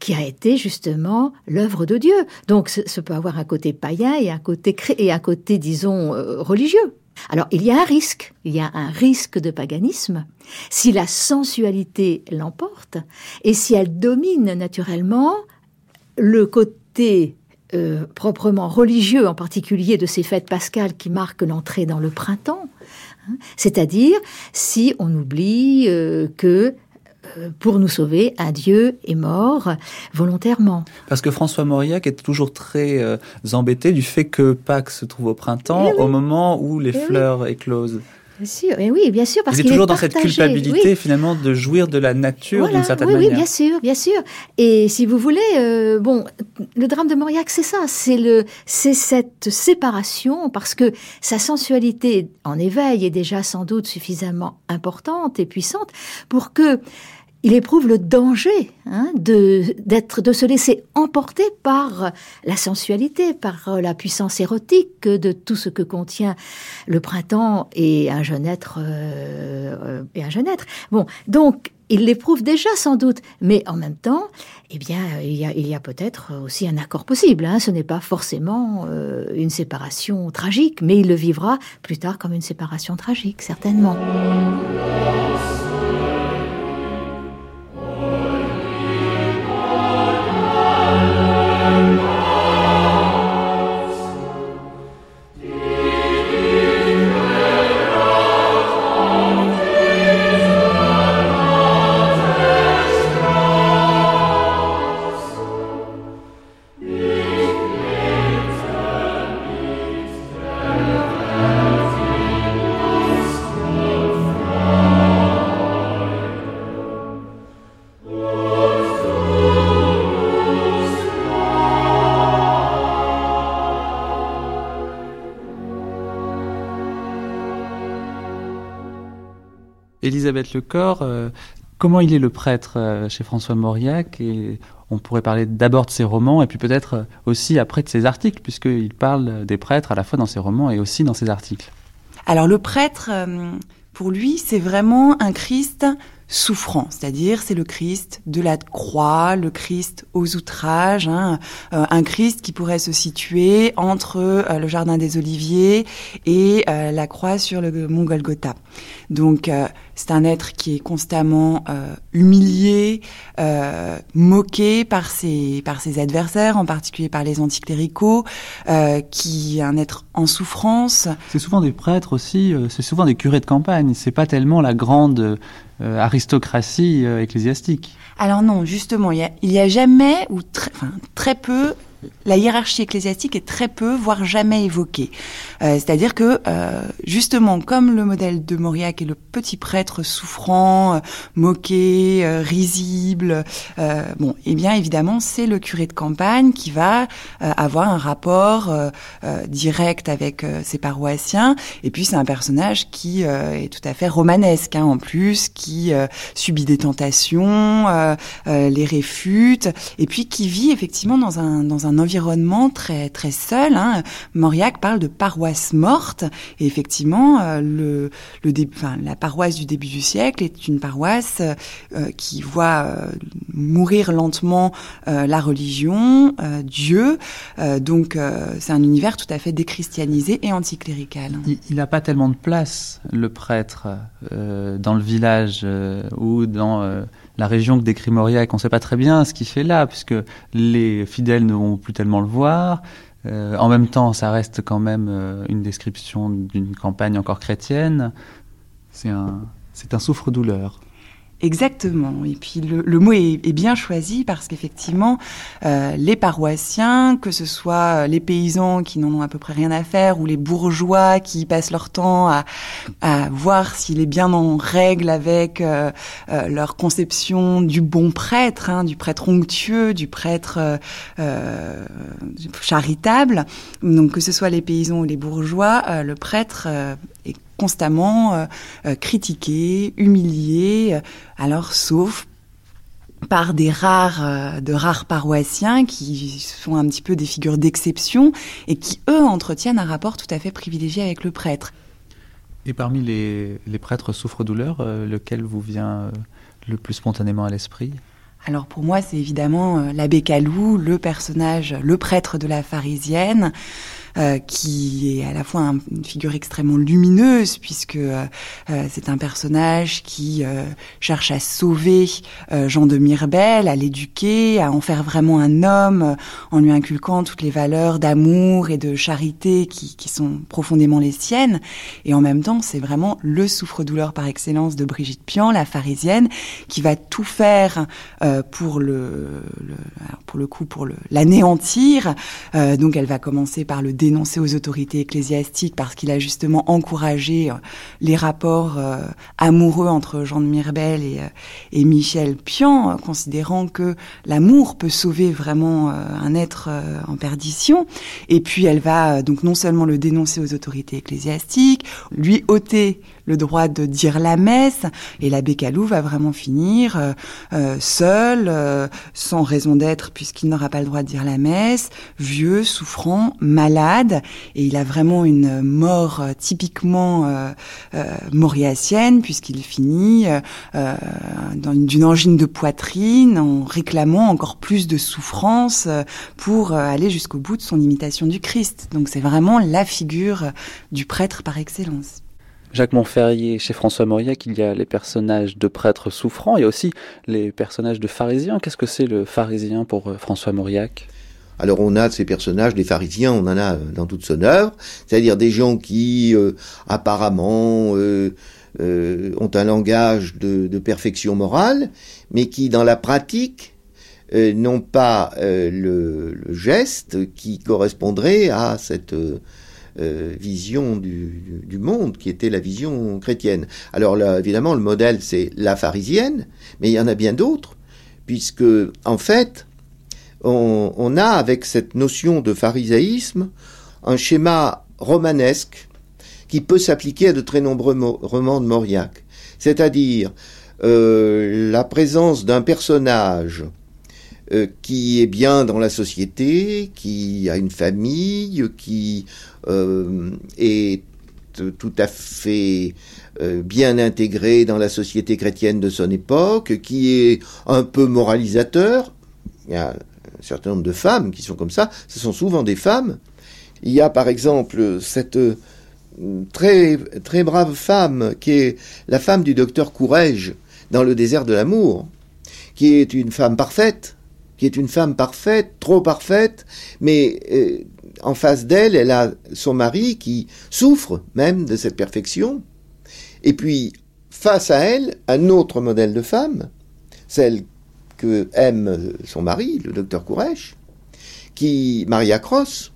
qui a été justement l'œuvre de Dieu. Donc, ça peut avoir un côté païen et un côté et un côté, disons, euh, religieux. Alors, il y a un risque, il y a un risque de paganisme si la sensualité l'emporte et si elle domine naturellement le côté euh, proprement religieux, en particulier de ces fêtes pascales qui marquent l'entrée dans le printemps. Hein. C'est-à-dire si on oublie euh, que euh, pour nous sauver, un Dieu est mort volontairement. Parce que François Mauriac est toujours très embêté du fait que Pâques se trouve au printemps, eh au moment où les eh fleurs éclosent. Bien sûr, et oui, bien sûr, parce qu'il est toujours dans cette culpabilité finalement de jouir de la nature d'une certaine oui, manière. Oui, bien sûr, bien sûr. Et si vous voulez, euh, bon, le drame de Mauriac, c'est ça, c'est le, c'est cette séparation parce que sa sensualité en éveil est déjà sans doute suffisamment importante et puissante pour que il éprouve le danger hein, de d'être de se laisser emporter par la sensualité, par la puissance érotique de tout ce que contient le printemps et un jeune être euh, et un jeune être. Bon, donc il l'éprouve déjà sans doute, mais en même temps, eh bien, il y a, il y a peut-être aussi un accord possible. Hein. Ce n'est pas forcément euh, une séparation tragique, mais il le vivra plus tard comme une séparation tragique, certainement. Elisabeth Lecor, euh, comment il est le prêtre euh, chez François Mauriac? Et on pourrait parler d'abord de ses romans et puis peut-être euh, aussi après de ses articles, puisqu'il parle des prêtres à la fois dans ses romans et aussi dans ses articles. Alors le prêtre, pour lui, c'est vraiment un Christ souffrant, c'est-à-dire c'est le Christ de la croix, le Christ aux outrages, hein, euh, un Christ qui pourrait se situer entre euh, le jardin des Oliviers et euh, la croix sur le mont Golgotha. Donc c'est un être qui est constamment humilié, moqué par ses par ses adversaires, en particulier par les anticléricaux, qui est un être en souffrance. C'est souvent des prêtres aussi, c'est souvent des curés de campagne. C'est pas tellement la grande euh, aristocratie euh, ecclésiastique. Alors non, justement, il y a, jamais ou très peu la hiérarchie ecclésiastique est très peu, voire jamais évoquée. Euh, c'est-à-dire que, euh, justement, comme le modèle de Mauriac est le petit prêtre souffrant, euh, moqué, risible, bon, eh bien, évidemment, c'est le curé de campagne qui va avoir un rapport direct avec ses paroissiens. Et puis, c'est un personnage qui est tout à fait romanesque, hein, en plus, qui subit des tentations, les réfute, et puis qui vit effectivement dans un dans un un environnement très très seul. Hein. Mauriac parle de paroisse morte, et effectivement, euh, le, le enfin, la paroisse du début du siècle est une paroisse euh, qui voit euh, mourir lentement la religion, Dieu. donc, c'est un univers tout à fait déchristianisé et anticlérical. Il n'a pas tellement de place, le prêtre, dans le village ou dans la région que décrit Mauriac, on ne sait pas très bien ce qu'il fait là, puisque les fidèles ne vont plus tellement le voir. Euh, en même temps, ça reste quand même euh, une description d'une campagne encore chrétienne. C'est un, c'est un souffre-douleur. Exactement. Et puis le, mot est, bien choisi parce qu'effectivement, euh, les paroissiens, que ce soit les paysans qui n'en ont à peu près rien à faire ou les bourgeois qui passent leur temps à, voir s'il est bien en règle avec euh, euh, leur conception du bon prêtre, hein, du prêtre onctueux, du prêtre charitable. Donc que ce soit les paysans ou les bourgeois, le prêtre est constamment euh, euh, critiqué, humilié, euh, alors sauf par des rares, de rares paroissiens qui sont un petit peu des figures d'exception et qui, eux, entretiennent un rapport tout à fait privilégié avec le prêtre. Et parmi les, les prêtres souffre-douleur, lequel vous vient le plus spontanément à l'esprit? Alors pour moi, c'est évidemment l'abbé Calou, le personnage, le prêtre de la pharisienne, euh, qui est à la fois une figure extrêmement lumineuse puisque euh, euh, c'est un personnage qui cherche à sauver Jean de Mirbel, à l'éduquer, à en faire vraiment un homme, en lui inculquant toutes les valeurs d'amour et de charité qui, qui, sont profondément les siennes. Et en même temps, c'est vraiment le souffre-douleur par excellence de Brigitte Pian, la pharisienne, qui va tout faire pour le, le, pour le coup pour l'anéantir. donc elle va commencer par le dénoncer aux autorités ecclésiastiques parce qu'il a justement encouragé euh, les rapports euh, amoureux entre Jean de Mirbel et, euh, et Michel Pian, considérant que l'amour peut sauver vraiment un être en perdition. Et puis elle va donc non seulement le dénoncer aux autorités ecclésiastiques, lui ôter le droit de dire la messe. Et l'abbé Calou va vraiment finir euh, euh, seul, euh, sans raison d'être, puisqu'il n'aura pas le droit de dire la messe, vieux, souffrant, malade. Et il a vraiment une mort typiquement mauriacienne, puisqu'il finit d'une angine de poitrine en réclamant encore plus de souffrance pour aller jusqu'au bout de son imitation du Christ. Donc c'est vraiment la figure du prêtre par excellence. Jacques Montferrier, chez François Mauriac, il y a les personnages de prêtres souffrants et aussi les personnages de pharisiens. Qu'est-ce que c'est le pharisien pour euh, François Mauriac? Alors on a ces personnages, des pharisiens, on en a dans toute son œuvre, c'est-à-dire des gens qui euh, apparemment euh, ont un langage de, perfection morale, mais qui dans la pratique n'ont pas le, geste qui correspondrait à cette euh, vision du, monde qui était la vision chrétienne. Alors là, évidemment, le modèle, c'est la pharisienne, mais il y en a bien d'autres, puisque, en fait, on, a, avec cette notion de pharisaïsme, un schéma romanesque qui peut s'appliquer à de très nombreux romans de Mauriac. C'est-à-dire euh, la présence d'un personnage euh, qui est bien dans la société, qui a une famille, qui est tout à fait euh, bien intégré dans la société chrétienne de son époque, qui est un peu moralisateur. Il y a un certain nombre de femmes qui sont comme ça. Ce sont souvent des femmes. Il y a par exemple cette très, très brave femme qui est la femme du docteur Courrèges dans le désert de l'amour, qui est une femme parfaite, qui est une femme parfaite, trop parfaite, mais euh, en face d'elle, elle a son mari qui souffre même de cette perfection. Et puis, face à elle, un autre modèle de femme, celle que aime son mari, le docteur Kourèche, qui, Maria Cross,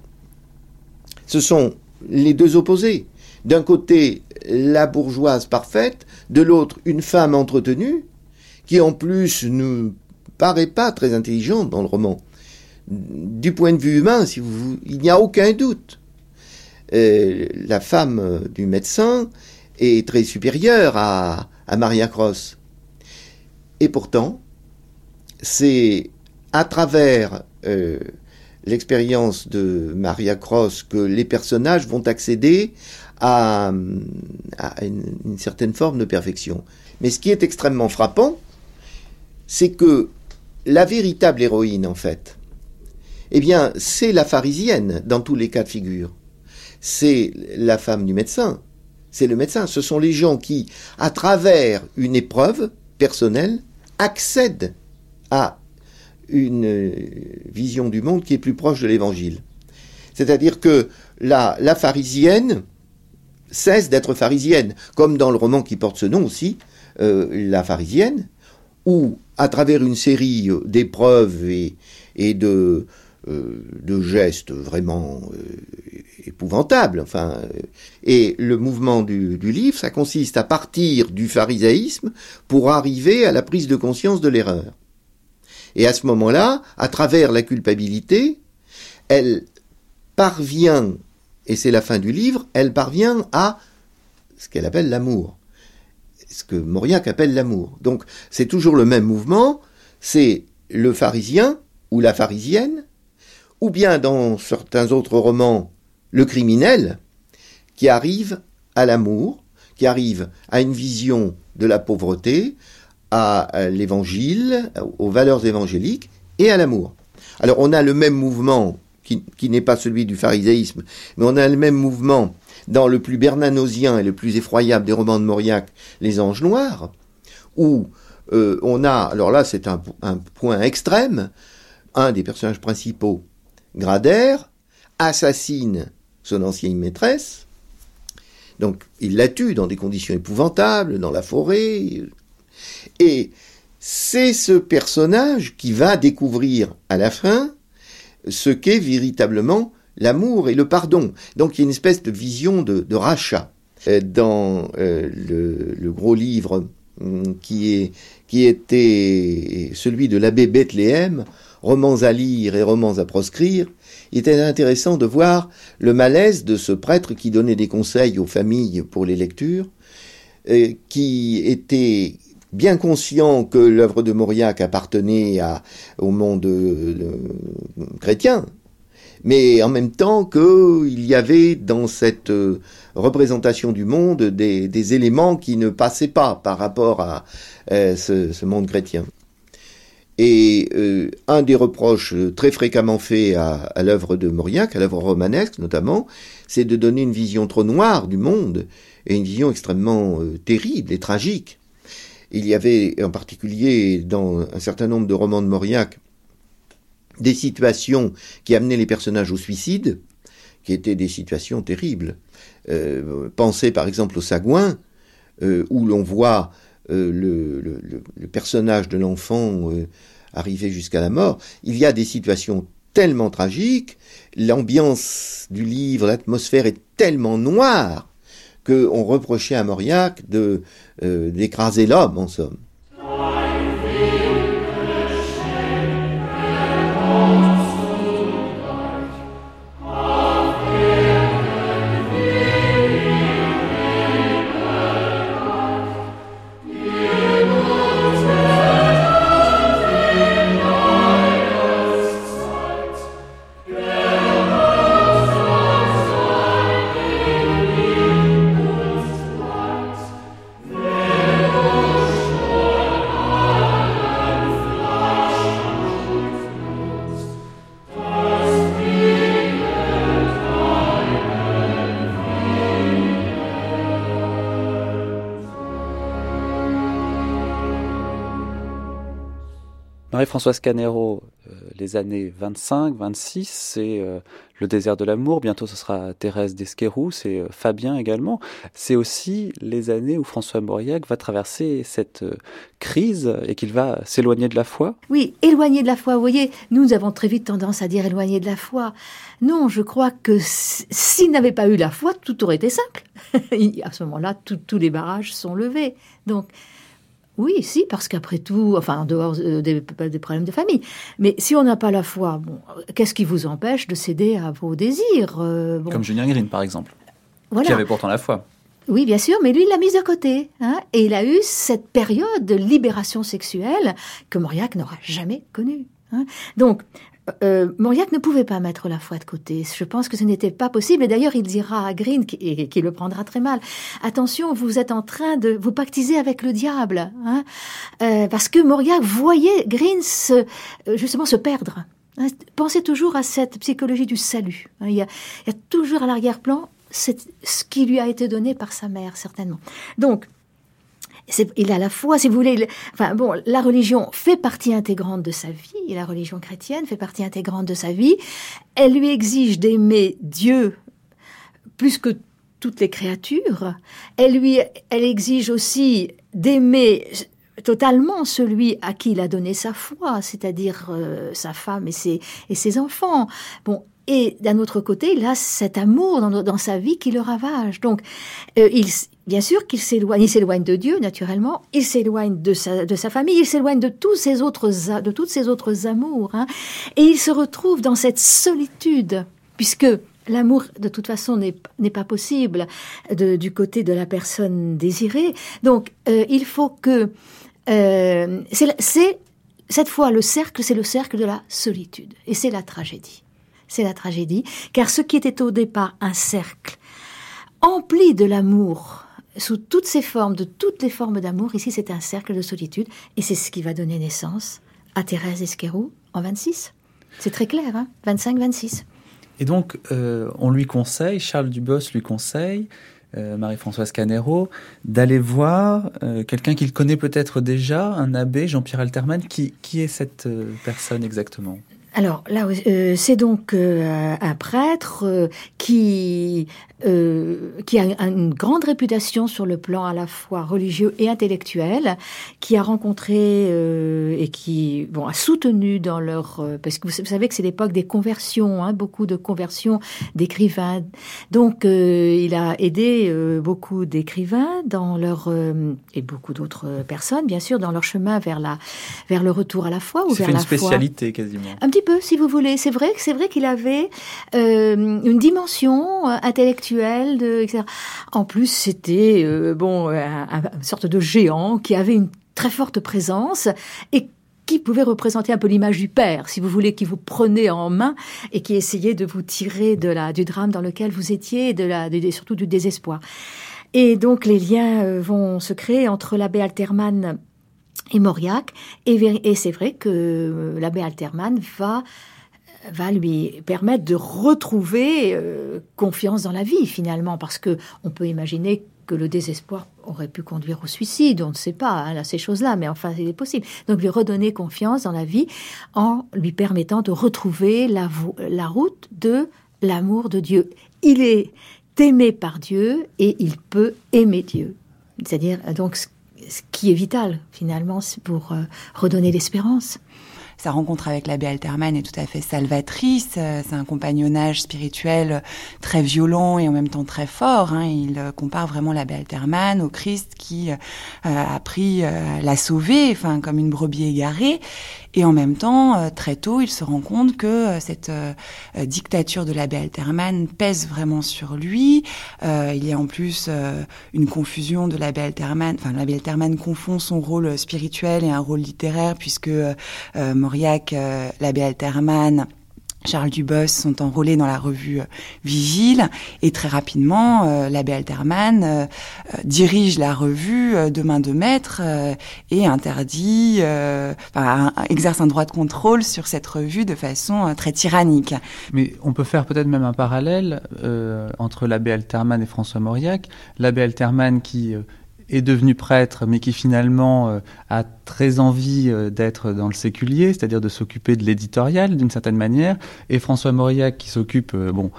ce sont les deux opposés. D'un côté, la bourgeoise parfaite, de l'autre, une femme entretenue, qui en plus nous paraît pas très intelligente dans le roman. Du point de vue humain, il n'y a aucun doute. Euh, la femme du médecin est très supérieure à, Maria Cross. Et pourtant, c'est à travers euh, l'expérience de Maria Cross que les personnages vont accéder à, une, certaine forme de perfection. Mais ce qui est extrêmement frappant, c'est que la véritable héroïne, en fait, eh bien, c'est la pharisienne dans tous les cas de figure. C'est la femme du médecin. C'est le médecin. Ce sont les gens qui, à travers une épreuve personnelle, accèdent à une vision du monde qui est plus proche de l'évangile. C'est-à-dire que la, pharisienne cesse d'être pharisienne, comme dans le roman qui porte ce nom aussi, euh, la pharisienne, où à travers une série d'épreuves et, de, de gestes vraiment euh, épouvantables. Enfin, euh, et le mouvement du, du, livre, ça consiste à partir du pharisaïsme pour arriver à la prise de conscience de l'erreur. Et à ce moment-là, à travers la culpabilité, elle parvient, et c'est la fin du livre, elle parvient à ce qu'elle appelle l'amour ce que Mauriac appelle l'amour. Donc c'est toujours le même mouvement, c'est le pharisien ou la pharisienne, ou bien dans certains autres romans, le criminel, qui arrive à l'amour, qui arrive à une vision de la pauvreté, à l'évangile, aux valeurs évangéliques et à l'amour. Alors on a le même mouvement qui, n'est pas celui du pharisaïsme, mais on a le même mouvement dans le plus bernanosien et le plus effroyable des romans de Mauriac, Les Anges Noirs, où euh, on a, alors là c'est un, point extrême, un des personnages principaux, Grader, assassine son ancienne maîtresse, donc il la tue dans des conditions épouvantables, dans la forêt, et c'est ce personnage qui va découvrir à la fin ce qu'est véritablement l'amour et le pardon. Donc il y a une espèce de vision de, rachat euh, dans euh, le, gros livre est, qui était celui de l'abbé Bethléem, romans à lire et romans à proscrire, il était intéressant de voir le malaise de ce prêtre qui donnait des conseils aux familles pour les lectures, qui était bien conscient que l'œuvre de Mauriac appartenait au monde chrétien, mais en même temps qu'il y avait dans cette représentation du monde des, éléments qui ne passaient pas par rapport à ce, monde chrétien. Et euh, un des reproches très fréquemment faits à, l'œuvre de Mauriac, à l'œuvre romanesque notamment, c'est de donner une vision trop noire du monde et une vision extrêmement euh, terrible et tragique. Il y avait en particulier dans un certain nombre de romans de Mauriac des situations qui amenaient les personnages au suicide, qui étaient des situations terribles. Euh, pensez par exemple au Sagouin, où l'on voit euh, le, personnage de l'enfant euh, arriver jusqu'à la mort, il y a des situations tellement tragiques, l'ambiance du livre, l'atmosphère est tellement noire qu'on reprochait à Mauriac de euh, d'écraser l'homme en somme. Marie-Françoise Canero, euh, les années 25, 26, c'est euh, le désert de l'amour. Bientôt, ce sera Thérèse d'Esquerou, c'est euh, Fabien également. C'est aussi les années où François Mauriac va traverser cette crise et qu'il va s'éloigner de la foi. Oui, éloigner de la foi. Vous voyez, nous avons très vite tendance à dire éloigner de la foi. Non, je crois que s'il n'avait pas eu la foi, tout aurait été simple. à ce moment-là, tous les barrages sont levés. Donc, oui, si, parce qu'après tout, enfin, en dehors euh, des, problèmes de famille. Mais si on n'a pas la foi, bon, qu'est-ce qui vous empêche de céder à vos désirs euh, Comme Julien Green, par exemple, qui avait pourtant la foi. Oui, bien sûr, mais lui, il l'a mise de côté. Hein, et il a eu cette période de libération sexuelle que Mauriac n'aura jamais connue. Hein. Donc, euh, Mauriac ne pouvait pas mettre la foi de côté. Je pense que ce n'était pas possible. Et d'ailleurs, il dira à Green, qui, qui, le prendra très mal, attention, vous êtes en train de vous pactiser avec le diable. Hein euh, parce que Mauriac voyait Green se, euh, justement se perdre. Hein Pensez toujours à cette psychologie du salut. Hein il, y a, il, y a, toujours à l'arrière-plan ce qui lui a été donné par sa mère, certainement. Donc, il a la foi, si vous voulez. enfin bon, la religion fait partie intégrante de sa vie, et la religion chrétienne fait partie intégrante de sa vie. Elle lui exige d'aimer Dieu plus que toutes les créatures. Elle lui, elle exige aussi d'aimer totalement celui à qui il a donné sa foi, c'est-à-dire euh, sa femme et ses, et ses enfants. Bon, et d'un autre côté, il a cet amour dans, dans sa vie qui le ravage. Donc, euh, il, bien sûr qu'il s'éloigne, il s'éloigne de Dieu, naturellement, il s'éloigne de sa, de sa famille, il s'éloigne de tous ces autres, de toutes ces autres amours, hein, et il se retrouve dans cette solitude, puisque l'amour, de toute façon, n'est pas possible du côté de la personne désirée. Donc, euh, il faut que euh, c'est cette fois le cercle, c'est le cercle de la solitude, et c'est la tragédie. C'est la tragédie, car ce qui était au départ un cercle empli de l'amour, sous toutes ses formes, de toutes les formes d'amour, ici c'est un cercle de solitude, et c'est ce qui va donner naissance à Thérèse Esquerou en 26. C'est très clair, hein 25-26. Et donc, euh, on lui conseille, Charles Dubos lui conseille, euh, Marie-Françoise Canero, d'aller voir euh, quelqu'un qu'il connaît peut-être déjà, un abbé, Jean-Pierre Alterman. Qui, qui est cette personne exactement? Alors là, euh, c'est donc euh, un prêtre euh, qui euh, qui a une grande réputation sur le plan à la fois religieux et intellectuel, qui a rencontré euh, et qui bon a soutenu dans leur euh, parce que vous savez que c'est l'époque des conversions, hein, beaucoup de conversions d'écrivains. Donc il a aidé beaucoup d'écrivains dans leur et beaucoup d'autres personnes bien sûr dans leur chemin vers la vers le retour à la foi ou vers la foi. C'est une spécialité quasiment. Un petit peu, si vous voulez. C'est vrai, c'est vrai qu'il avait euh, une dimension euh, En plus, c'était euh, bon, un, une sorte de géant qui avait une très forte présence et qui pouvait représenter un peu l'image du père, si vous voulez, qui vous prenait en main et qui essayait de vous tirer de du drame dans lequel vous étiez et de surtout du désespoir. Et donc les liens vont se créer entre l'abbé Alterman et Mauriac. Et, c'est vrai que euh, l'abbé Alterman va va lui permettre de retrouver euh, confiance dans la vie finalement parce que on peut imaginer que le désespoir aurait pu conduire au suicide, on ne sait pas hein, ces choses-là, mais enfin il est possible. Donc lui redonner confiance dans la vie en lui permettant de retrouver la, la route de l'amour de Dieu. Il est aimé par Dieu et il peut aimer Dieu. C'est-à-dire donc ce qui est vital finalement pour euh, redonner l'espérance. Sa rencontre avec l'abbé Alterman est tout à fait salvatrice. Euh, c'est un compagnonnage spirituel très violent et en même temps très fort. Hein. Il euh, compare vraiment l'abbé Alterman au Christ qui a appris à la sauver, enfin comme une brebis égarée. Et en même temps, euh, très tôt, il se rend compte que euh, cette euh, dictature de l'abbé Alterman pèse vraiment sur lui. il y a en plus une confusion de l'abbé Alterman. Enfin, l'abbé Alterman confond son rôle spirituel et un rôle littéraire, puisque Mauriac, l'abbé Alterman, Charles Dubos sont enrôlés dans la revue euh, Vigile et très rapidement, euh, l'abbé Alterman euh, dirige la revue de main de maître et interdit, exerce un droit de contrôle sur cette revue de façon très tyrannique. Mais on peut faire peut-être même un parallèle entre l'abbé Alterman et François Mauriac. L'abbé Alterman qui est devenu prêtre, mais qui finalement euh, a très envie euh, d'être dans le séculier, c'est-à-dire de s'occuper de l'éditorial d'une certaine manière, et François Mauriac qui s'occupe, euh, bon,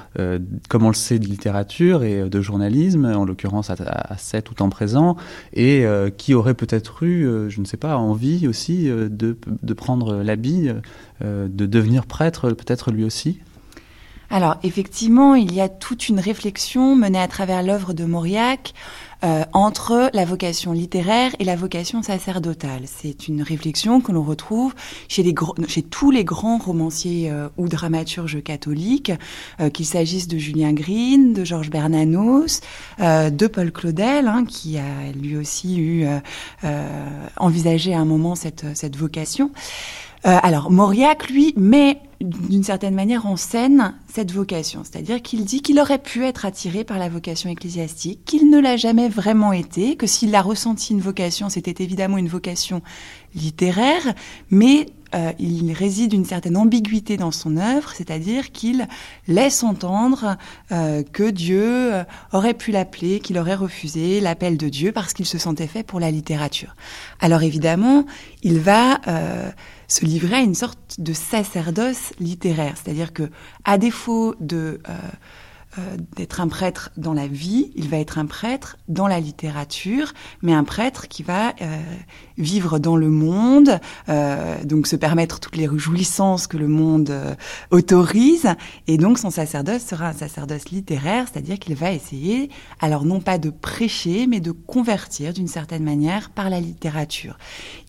comme on le sait, de littérature et de journalisme, en l'occurrence à, à 7 ou temps présent, et qui aurait peut-être eu, je ne sais pas, envie aussi de, de prendre l'habit, de devenir prêtre peut-être lui aussi alors effectivement, il y a toute une réflexion menée à travers l'œuvre de Mauriac euh, entre la vocation littéraire et la vocation sacerdotale. C'est une réflexion que l'on retrouve chez, tous les grands romanciers euh, ou dramaturges catholiques, euh, qu'il s'agisse de Julien Green, de Georges Bernanos, de Paul Claudel, hein, qui a lui aussi eu envisagé à un moment cette, cette vocation. Alors Mauriac, lui, met d'une certaine manière en scène cette vocation, c'est-à-dire qu'il dit qu'il aurait pu être attiré par la vocation ecclésiastique, qu'il ne l'a jamais vraiment été, que s'il a ressenti une vocation, c'était évidemment une vocation littéraire, mais euh, il réside une certaine ambiguïté dans son œuvre, c'est-à-dire qu'il laisse entendre euh, que Dieu euh, aurait pu l'appeler, qu'il aurait refusé l'appel de Dieu parce qu'il se sentait fait pour la littérature. Alors évidemment, il va se livrer à une sorte de sacerdoce littéraire, c'est-à-dire que, à défaut de d'être un prêtre dans la vie, il va être un prêtre dans la littérature, mais un prêtre qui va euh, vivre dans le monde, euh, donc se permettre toutes les jouissances que le monde autorise, et donc son sacerdoce sera un sacerdoce littéraire, c'est-à-dire qu'il va essayer, alors non pas de prêcher, mais de convertir d'une certaine manière par la littérature.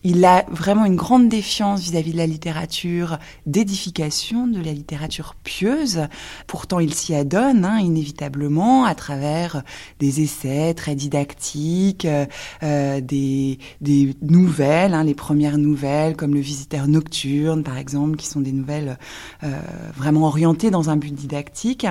Il a vraiment une grande défiance vis-à-vis -vis de la littérature d'édification, de la littérature pieuse, pourtant il s'y adonne, hein, inévitablement à travers des essais très didactiques, euh, euh, des, des, nouvelles, hein, les premières nouvelles comme le visiteur nocturne par exemple, qui sont des nouvelles euh, vraiment orientées dans un but didactique.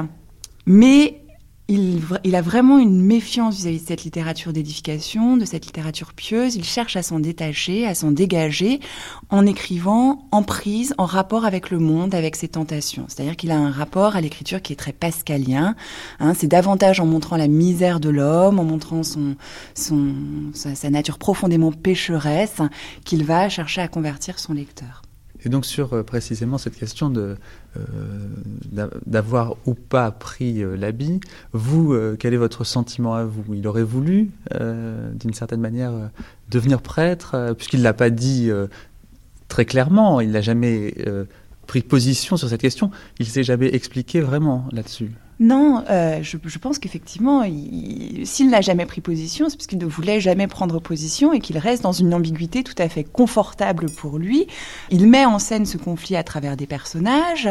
Mais il, a vraiment une méfiance vis-à-vis de cette littérature d'édification, de cette littérature pieuse. Il cherche à s'en détacher, à s'en dégager, en écrivant en prise, en rapport avec le monde, avec ses tentations. C'est-à-dire qu'il a un rapport à l'écriture qui est très pascalien. Hein. C'est davantage en montrant la misère de l'homme, en montrant son, son, sa nature profondément pécheresse, qu'il va chercher à convertir son lecteur. Et donc sur euh, précisément cette question de euh, d'avoir ou pas pris euh, l'habit, vous, quel est votre sentiment à vous? Il aurait voulu, d'une certaine manière, devenir prêtre, puisqu'il l'a pas dit très clairement, il n'a jamais pris position sur cette question, il s'est jamais expliqué vraiment là-dessus. Non, euh, je, je, pense qu'effectivement, s'il n'a jamais pris position, c'est parce qu'il ne voulait jamais prendre position et qu'il reste dans une ambiguïté tout à fait confortable pour lui. Il met en scène ce conflit à travers des personnages.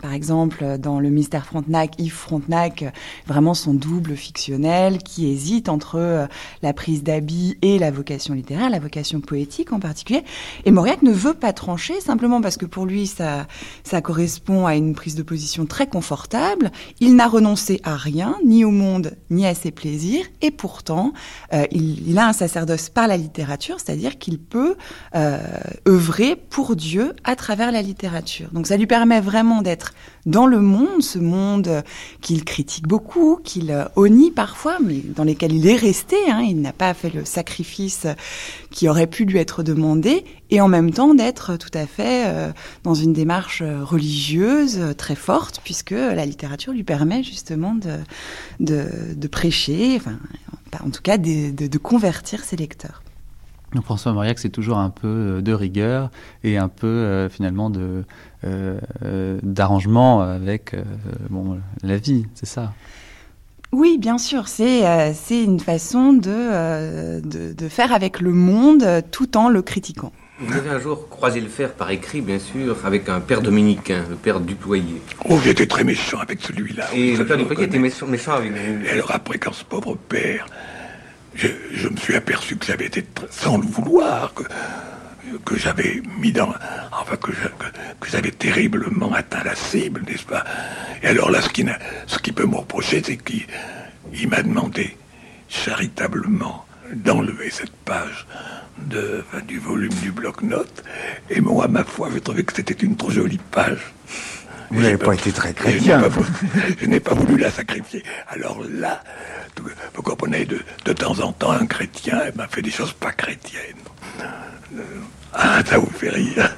Par exemple, dans le mystère Frontenac, Yves Frontenac, vraiment son double fictionnel qui hésite entre euh, la prise d'habit et la vocation littéraire, la vocation poétique en particulier. Et Mauriac ne veut pas trancher simplement parce que pour lui, ça, ça correspond à une prise de position très confortable. N'a renoncé à rien, ni au monde, ni à ses plaisirs, et pourtant, euh, il, a un sacerdoce par la littérature, c'est-à-dire qu'il peut euh, œuvrer pour Dieu à travers la littérature. Donc ça lui permet vraiment d'être dans le monde, ce monde qu'il critique beaucoup, qu'il honnie parfois, mais dans lequel il est resté. Hein, il n'a pas fait le sacrifice qui aurait pu lui être demandé, et en même temps d'être tout à fait euh, dans une démarche religieuse très forte, puisque la littérature lui permet justement de, de, prêcher, enfin, en tout cas de, de convertir ses lecteurs. Donc François Mauriac, c'est toujours un peu euh, de rigueur et un peu euh, finalement de d'arrangement avec bon, la vie, c'est ça? Oui, bien sûr, c'est c'est une façon de, de, de faire avec le monde tout en le critiquant. Vous avez un jour croisé le fer par écrit, bien sûr, avec un père dominicain, le père Duployer. Oh, j'étais très méchant avec celui-là. Et le père Duployer était méchant, méchant, avec vous. Et alors après, quand ce pauvre père, je, me suis aperçu que j'avais été, sans le vouloir, que, j'avais mis dans... Enfin, que, j'avais terriblement atteint la cible, n'est-ce pas? Et alors là, ce qui, ce qui peut me reprocher, c'est qu'il m'a demandé charitablement d'enlever cette page du volume du bloc-notes. Et moi, ma foi, j'ai trouvé que c'était une trop jolie page. Vous n'avez pas, été très chrétien. Je n'ai pas, voulu la sacrifier. Alors là, vous comprenez, de, de temps en temps, un chrétien m'a fait des choses pas chrétiennes. Euh, ah, ça vous fait rire.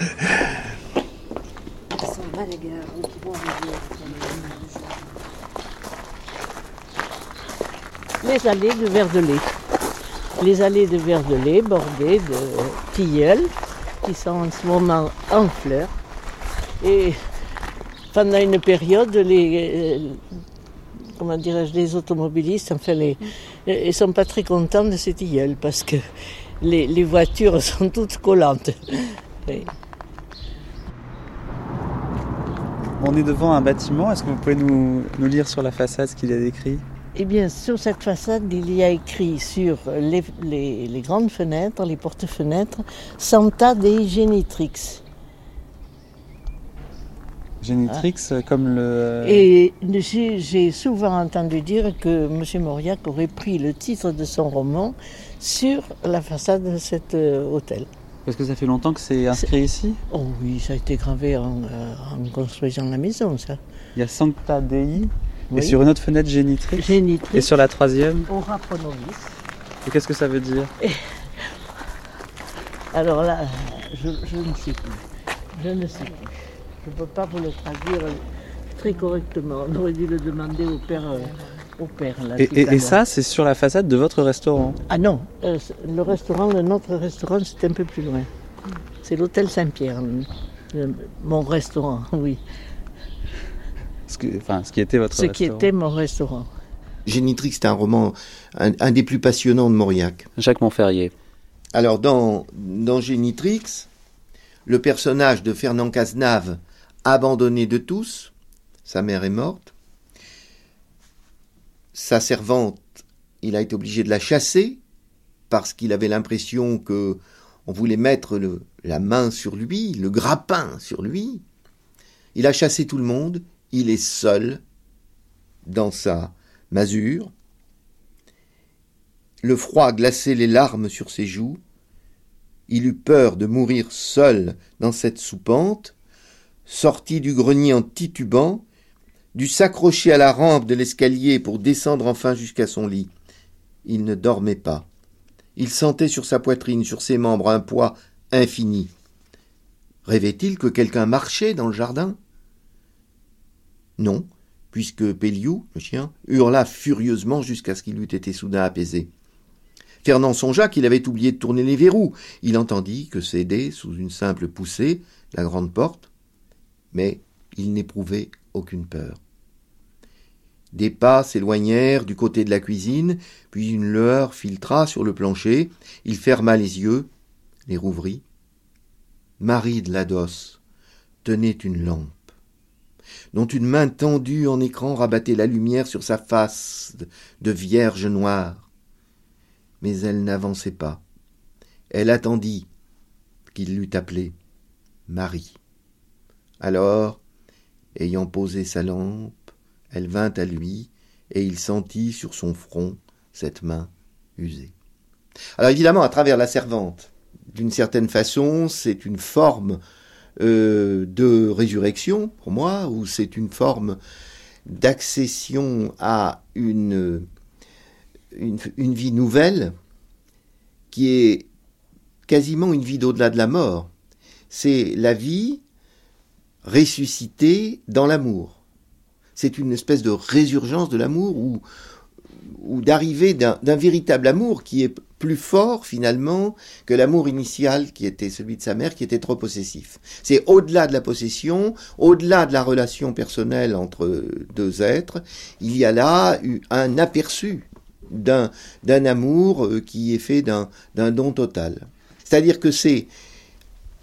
Les allées de Verdelais les allées de Verdelais bordées de tilleuls qui sont en ce moment en fleurs. Et pendant une période, les, euh, comment dirais-je, les automobilistes, enfin, les, ils sont pas très contents de ces tilleuls parce que les, voitures sont toutes collantes. On est devant un bâtiment, est-ce que vous pouvez nous, nous lire sur la façade ce qu'il a décrit? Eh bien, sur cette façade, il y a écrit sur les, grandes fenêtres, les porte-fenêtres, Santa dei Genitrix. Genitrix, ah. comme le. Et j'ai souvent entendu dire que M. Mauriac aurait pris le titre de son roman sur la façade de cet euh, hôtel. Parce que ça fait longtemps que c'est inscrit ici Oh oui, ça a été gravé en, euh, en construisant la maison, ça. Il y a Sancta Dei et sur une autre fenêtre, génitrix. Et sur la troisième Aura pro Et qu'est-ce que ça veut dire? Alors là, je, ne sais plus. Je ne sais plus. Je ne peux pas vous le traduire très correctement. On aurait dû le demander au père. Euh, au père et, ça, c'est sur la façade de votre restaurant? Ah non, euh, le restaurant, le notre restaurant, c'est un peu plus loin. C'est l'hôtel Saint-Pierre, mon restaurant, oui. Ce, enfin, ce qui était votre Ce qui était mon restaurant. Génitrix, c'est un roman, un, des plus passionnants de Mauriac. Jacques Montferrier. Alors, dans, dans Génitrix, le personnage de Fernand Cazenave, abandonné de tous, sa mère est morte, sa servante, il a été obligé de la chasser parce qu'il avait l'impression que on voulait mettre la main sur lui, le grappin sur lui. Il a chassé tout le monde, il est seul dans sa masure. Le froid glaçait les larmes sur ses joues. Il eut peur de mourir seul dans cette soupente, sortit du grenier en titubant, dut s'accrocher à la rampe de l'escalier pour descendre enfin jusqu'à son lit. Il ne dormait pas. Il sentait sur sa poitrine, sur ses membres, un poids infini. Rêvait-il que quelqu'un marchait dans le jardin? Non, puisque Péliou, le chien, hurla furieusement jusqu'à ce qu'il eût été soudain apaisé. Fernand songea qu'il avait oublié de tourner les verrous. Il entendit que cédait, sous une simple poussée, la grande porte, mais il n'éprouvait aucune peur. Des pas s'éloignèrent du côté de la cuisine, puis une lueur filtra sur le plancher. Il ferma les yeux, les rouvrit. Marie de Lados tenait une lampe, dont une main tendue en écran rabattait la lumière sur sa face de vierge noire. Mais elle n'avançait pas. Elle attendit qu'il l'eût appelée Marie. Alors, ayant posé sa lampe, elle vint à lui, et il sentit sur son front cette main usée. Alors évidemment, à travers la servante, d'une certaine façon, c'est une forme euh, de résurrection, pour moi, ou c'est une forme d'accession à une, vie nouvelle qui est quasiment une vie d'au-delà de la mort. C'est la vie ressuscitée dans l'amour c'est une espèce de résurgence de l'amour ou, ou d'arrivée d'un véritable amour qui est plus fort finalement que l'amour initial qui était celui de sa mère qui était trop possessif. C'est au-delà de la possession, au-delà de la relation personnelle entre deux êtres, il y a là un aperçu d'un amour euh, qui est fait d'un don total. C'est-à-dire que c'est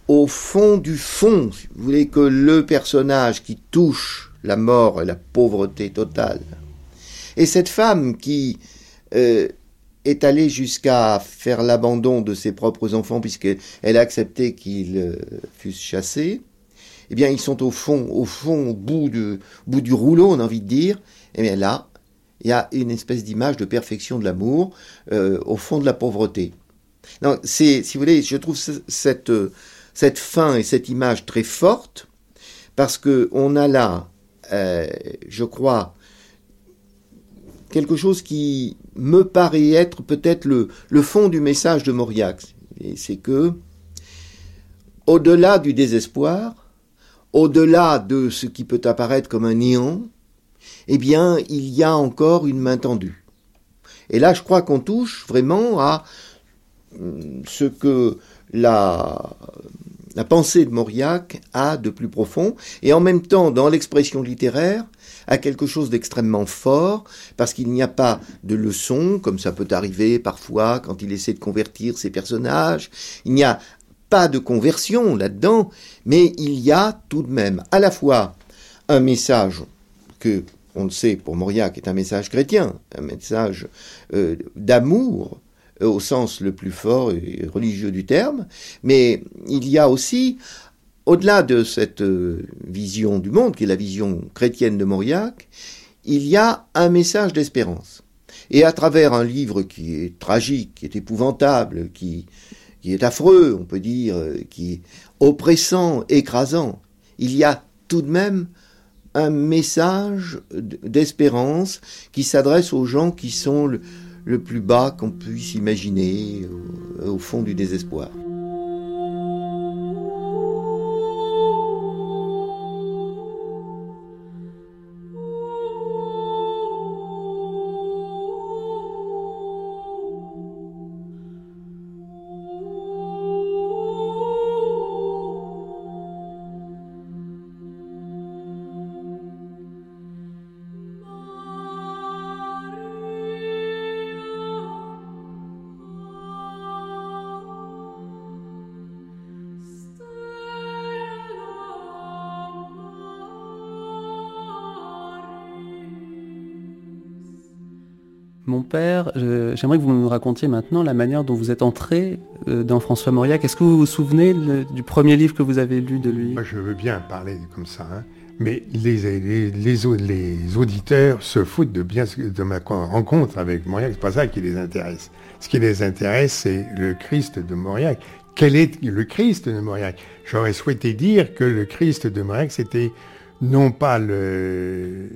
au fond du fond, si vous voulez, que le personnage qui touche la mort et la pauvreté totale. Et cette femme qui euh, est allée jusqu'à faire l'abandon de ses propres enfants puisqu'elle a accepté qu'ils euh, fussent chassés, eh bien ils sont au fond, au fond, au bout, bout du rouleau, on a envie de dire. Eh bien là, il y a une espèce d'image de perfection de l'amour euh, au fond de la pauvreté. c'est, si vous voulez, je trouve cette, cette fin et cette image très forte parce que on a là euh, je crois, quelque chose qui me paraît être peut-être le, fond du message de Mauriac. C'est que, au-delà du désespoir, au-delà de ce qui peut apparaître comme un néant, eh bien, il y a encore une main tendue. Et là, je crois qu'on touche vraiment à hum, ce que la, la pensée de Mauriac a de plus profond, et en même temps, dans l'expression littéraire, a quelque chose d'extrêmement fort, parce qu'il n'y a pas de leçon, comme ça peut arriver parfois quand il essaie de convertir ses personnages, il n'y a pas de conversion là-dedans, mais il y a tout de même à la fois un message que, on le sait pour Mauriac, est un message chrétien, un message euh, d'amour, au sens le plus fort et religieux du terme, mais il y a aussi, au-delà de cette euh, vision du monde, qui est la vision chrétienne de Mauriac, il y a un message d'espérance. Et à travers un livre qui est tragique, qui est épouvantable, qui, qui est affreux, on peut dire, euh, qui est oppressant, écrasant, il y a tout de même un message d'espérance qui s'adresse aux gens qui sont le, le plus bas qu'on puisse imaginer au, fond du désespoir. Père, j'aimerais que vous nous racontiez maintenant la manière dont vous êtes entré euh, dans François Mauriac. Est-ce que vous vous souvenez du premier livre que vous avez lu de lui? Moi, Je veux bien parler comme ça, hein. mais les, les, les, auditeurs se foutent de, bien, de ma rencontre avec Mauriac. C'est pas ça qui les intéresse. Ce qui les intéresse, c'est le Christ de Mauriac. Quel est le Christ de Mauriac? J'aurais souhaité dire que le Christ de Mauriac, c'était non pas le,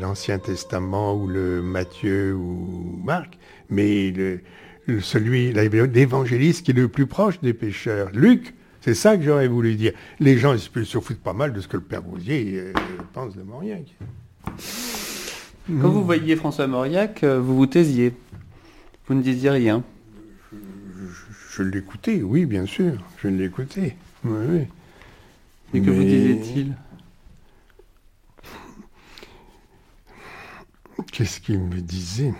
l'Ancien Testament ou le Matthieu ou Marc, mais le, celui, l'évangéliste qui est le plus proche des pécheurs. Luc, c'est ça que j'aurais voulu dire. Les gens ils se foutent pas mal de ce que le Père Rousier euh, pense de Mauriac. Quand vous voyiez François Mauriac, euh, vous vous taisiez. Vous ne disiez rien. Je, l'écoutais, oui, bien sûr. Je l'écoutais. Oui, oui. Et que vous disait-il Qu'est-ce qu'il me disait?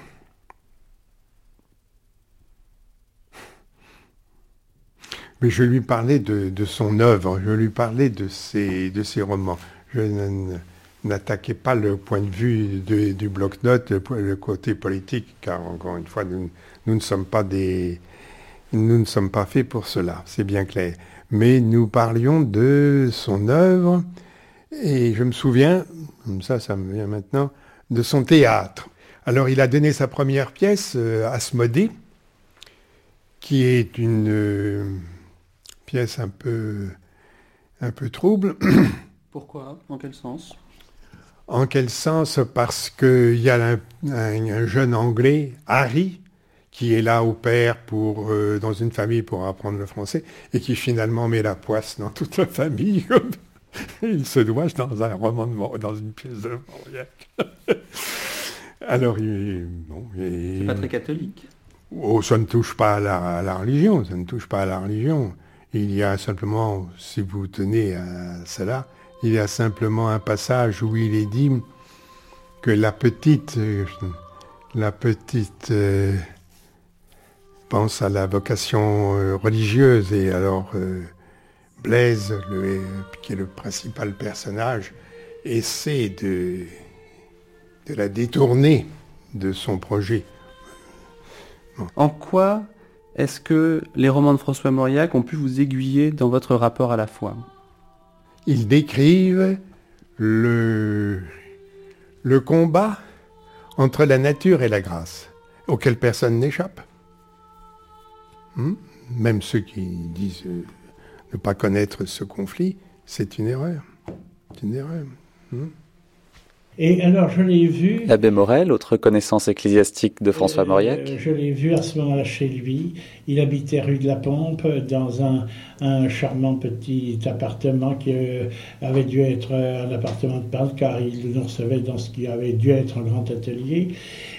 Mais je lui parlais de, de, son œuvre, je lui parlais de ses, de ses romans. Je n'attaquais pas le point de vue de, du bloc-notes, le, le, côté politique, car encore une fois, nous, nous, ne sommes pas des, nous ne sommes pas faits pour cela, c'est bien clair. Mais nous parlions de son œuvre, et je me souviens, ça, ça me vient maintenant, de son théâtre. Alors, il a donné sa première pièce, euh, Asmodée, qui est une euh, pièce un peu, un peu trouble. Pourquoi? En quel sens? En quel sens? Parce qu'il y a un, un, un, jeune Anglais, Harry, qui est là au père pour, euh, dans une famille pour apprendre le français, et qui finalement met la poisse dans toute la famille. il se doit dans un roman, de, dans une pièce de Mauriac. Alors, il, bon, il... c'est pas très catholique. Oh, ça ne touche pas à la, à la, religion, ça ne touche pas à la religion. Il y a simplement, si vous tenez à cela, il y a simplement un passage où il est dit que la petite, la petite euh, pense à la vocation euh, religieuse et alors euh, Blaise, le, qui est le principal personnage, essaie de, de la détourner de son projet. Bon. En quoi est-ce que les romans de François Mauriac ont pu vous aiguiller dans votre rapport à la foi? Ils décrivent le, le combat entre la nature et la grâce, auquel personne n'échappe. Hmm? Même ceux qui disent euh, ne pas connaître ce conflit, c'est une erreur. C'est une erreur. Hmm? Et alors, je l'ai vu. L'abbé Morel, autre connaissance ecclésiastique de François euh, Mauriac. Je l'ai vu à ce moment-là chez lui. Il habitait rue de la Pompe, dans un, un charmant petit appartement qui euh, avait dû être un appartement de peintre, car il nous recevait dans ce qui avait dû être un grand atelier.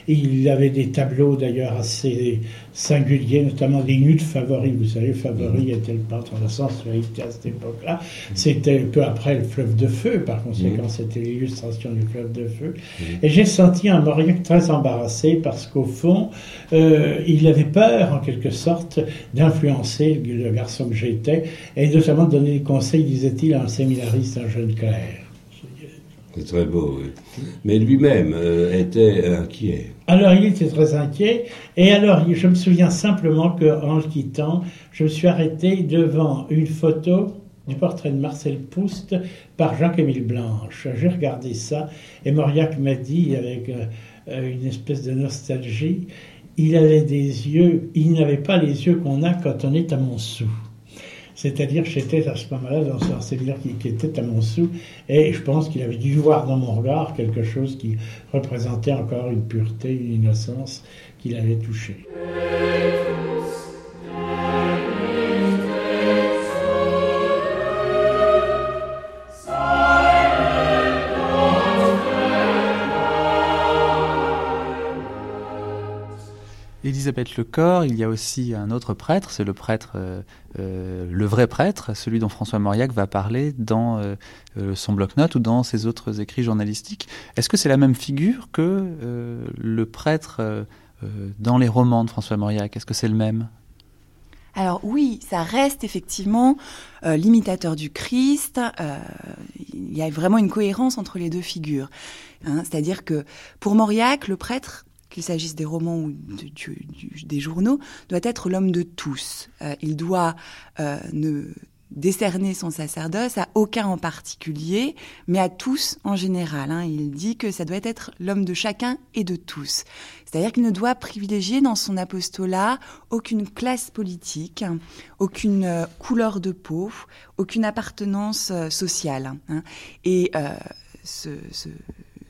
Il avait des tableaux d'ailleurs assez singuliers, notamment des nus de Favori. Vous savez, Favori était le peintre de la sensualité à cette époque-là. C'était peu après le fleuve de feu, par conséquent, c'était l'illustration du fleuve de feu. Et j'ai senti un Mauriac très embarrassé parce qu'au fond, euh, il avait peur, en quelque sorte, d'influencer le garçon que j'étais et notamment de donner des conseils, disait-il, à un séminariste, un jeune clerc. C'est très beau, oui. Mais lui-même euh, était inquiet. Alors il était très inquiet, et alors je me souviens simplement qu'en le quittant, je me suis arrêté devant une photo du portrait de Marcel Proust par Jacques-Émile Blanche. J'ai regardé ça, et Mauriac m'a dit avec euh, une espèce de nostalgie, il avait des yeux, il n'avait pas les yeux qu'on a quand on est à Montsou. C'est-à-dire j'étais à ce moment-là dans un séminaire qui, qui, était à Montsou, et je pense qu'il avait dû voir dans mon regard quelque chose qui représentait encore une pureté, une innocence qu'il avait touchée. Elisabeth Lecor, il y a aussi un autre prêtre, c'est le prêtre, euh, euh, le vrai prêtre, celui dont François Mauriac va parler dans euh, son bloc-notes ou dans ses autres écrits journalistiques. Est-ce que c'est la même figure que le prêtre dans les romans de François Mauriac? Est-ce que c'est le même? Alors oui, ça reste effectivement l'imitateur du Christ. Il y a vraiment une cohérence entre les deux figures. Hein, C'est-à-dire que pour Mauriac, le prêtre, qu'il s'agisse des romans ou des journaux, doit être l'homme de tous. Euh, il doit ne décerner son sacerdoce à aucun en particulier, mais à tous en général. Hein. Il dit que ça doit être l'homme de chacun et de tous. C'est-à-dire qu'il ne doit privilégier dans son apostolat aucune classe politique, aucune euh, couleur de peau, aucune appartenance euh, sociale. Hein. Et euh, ce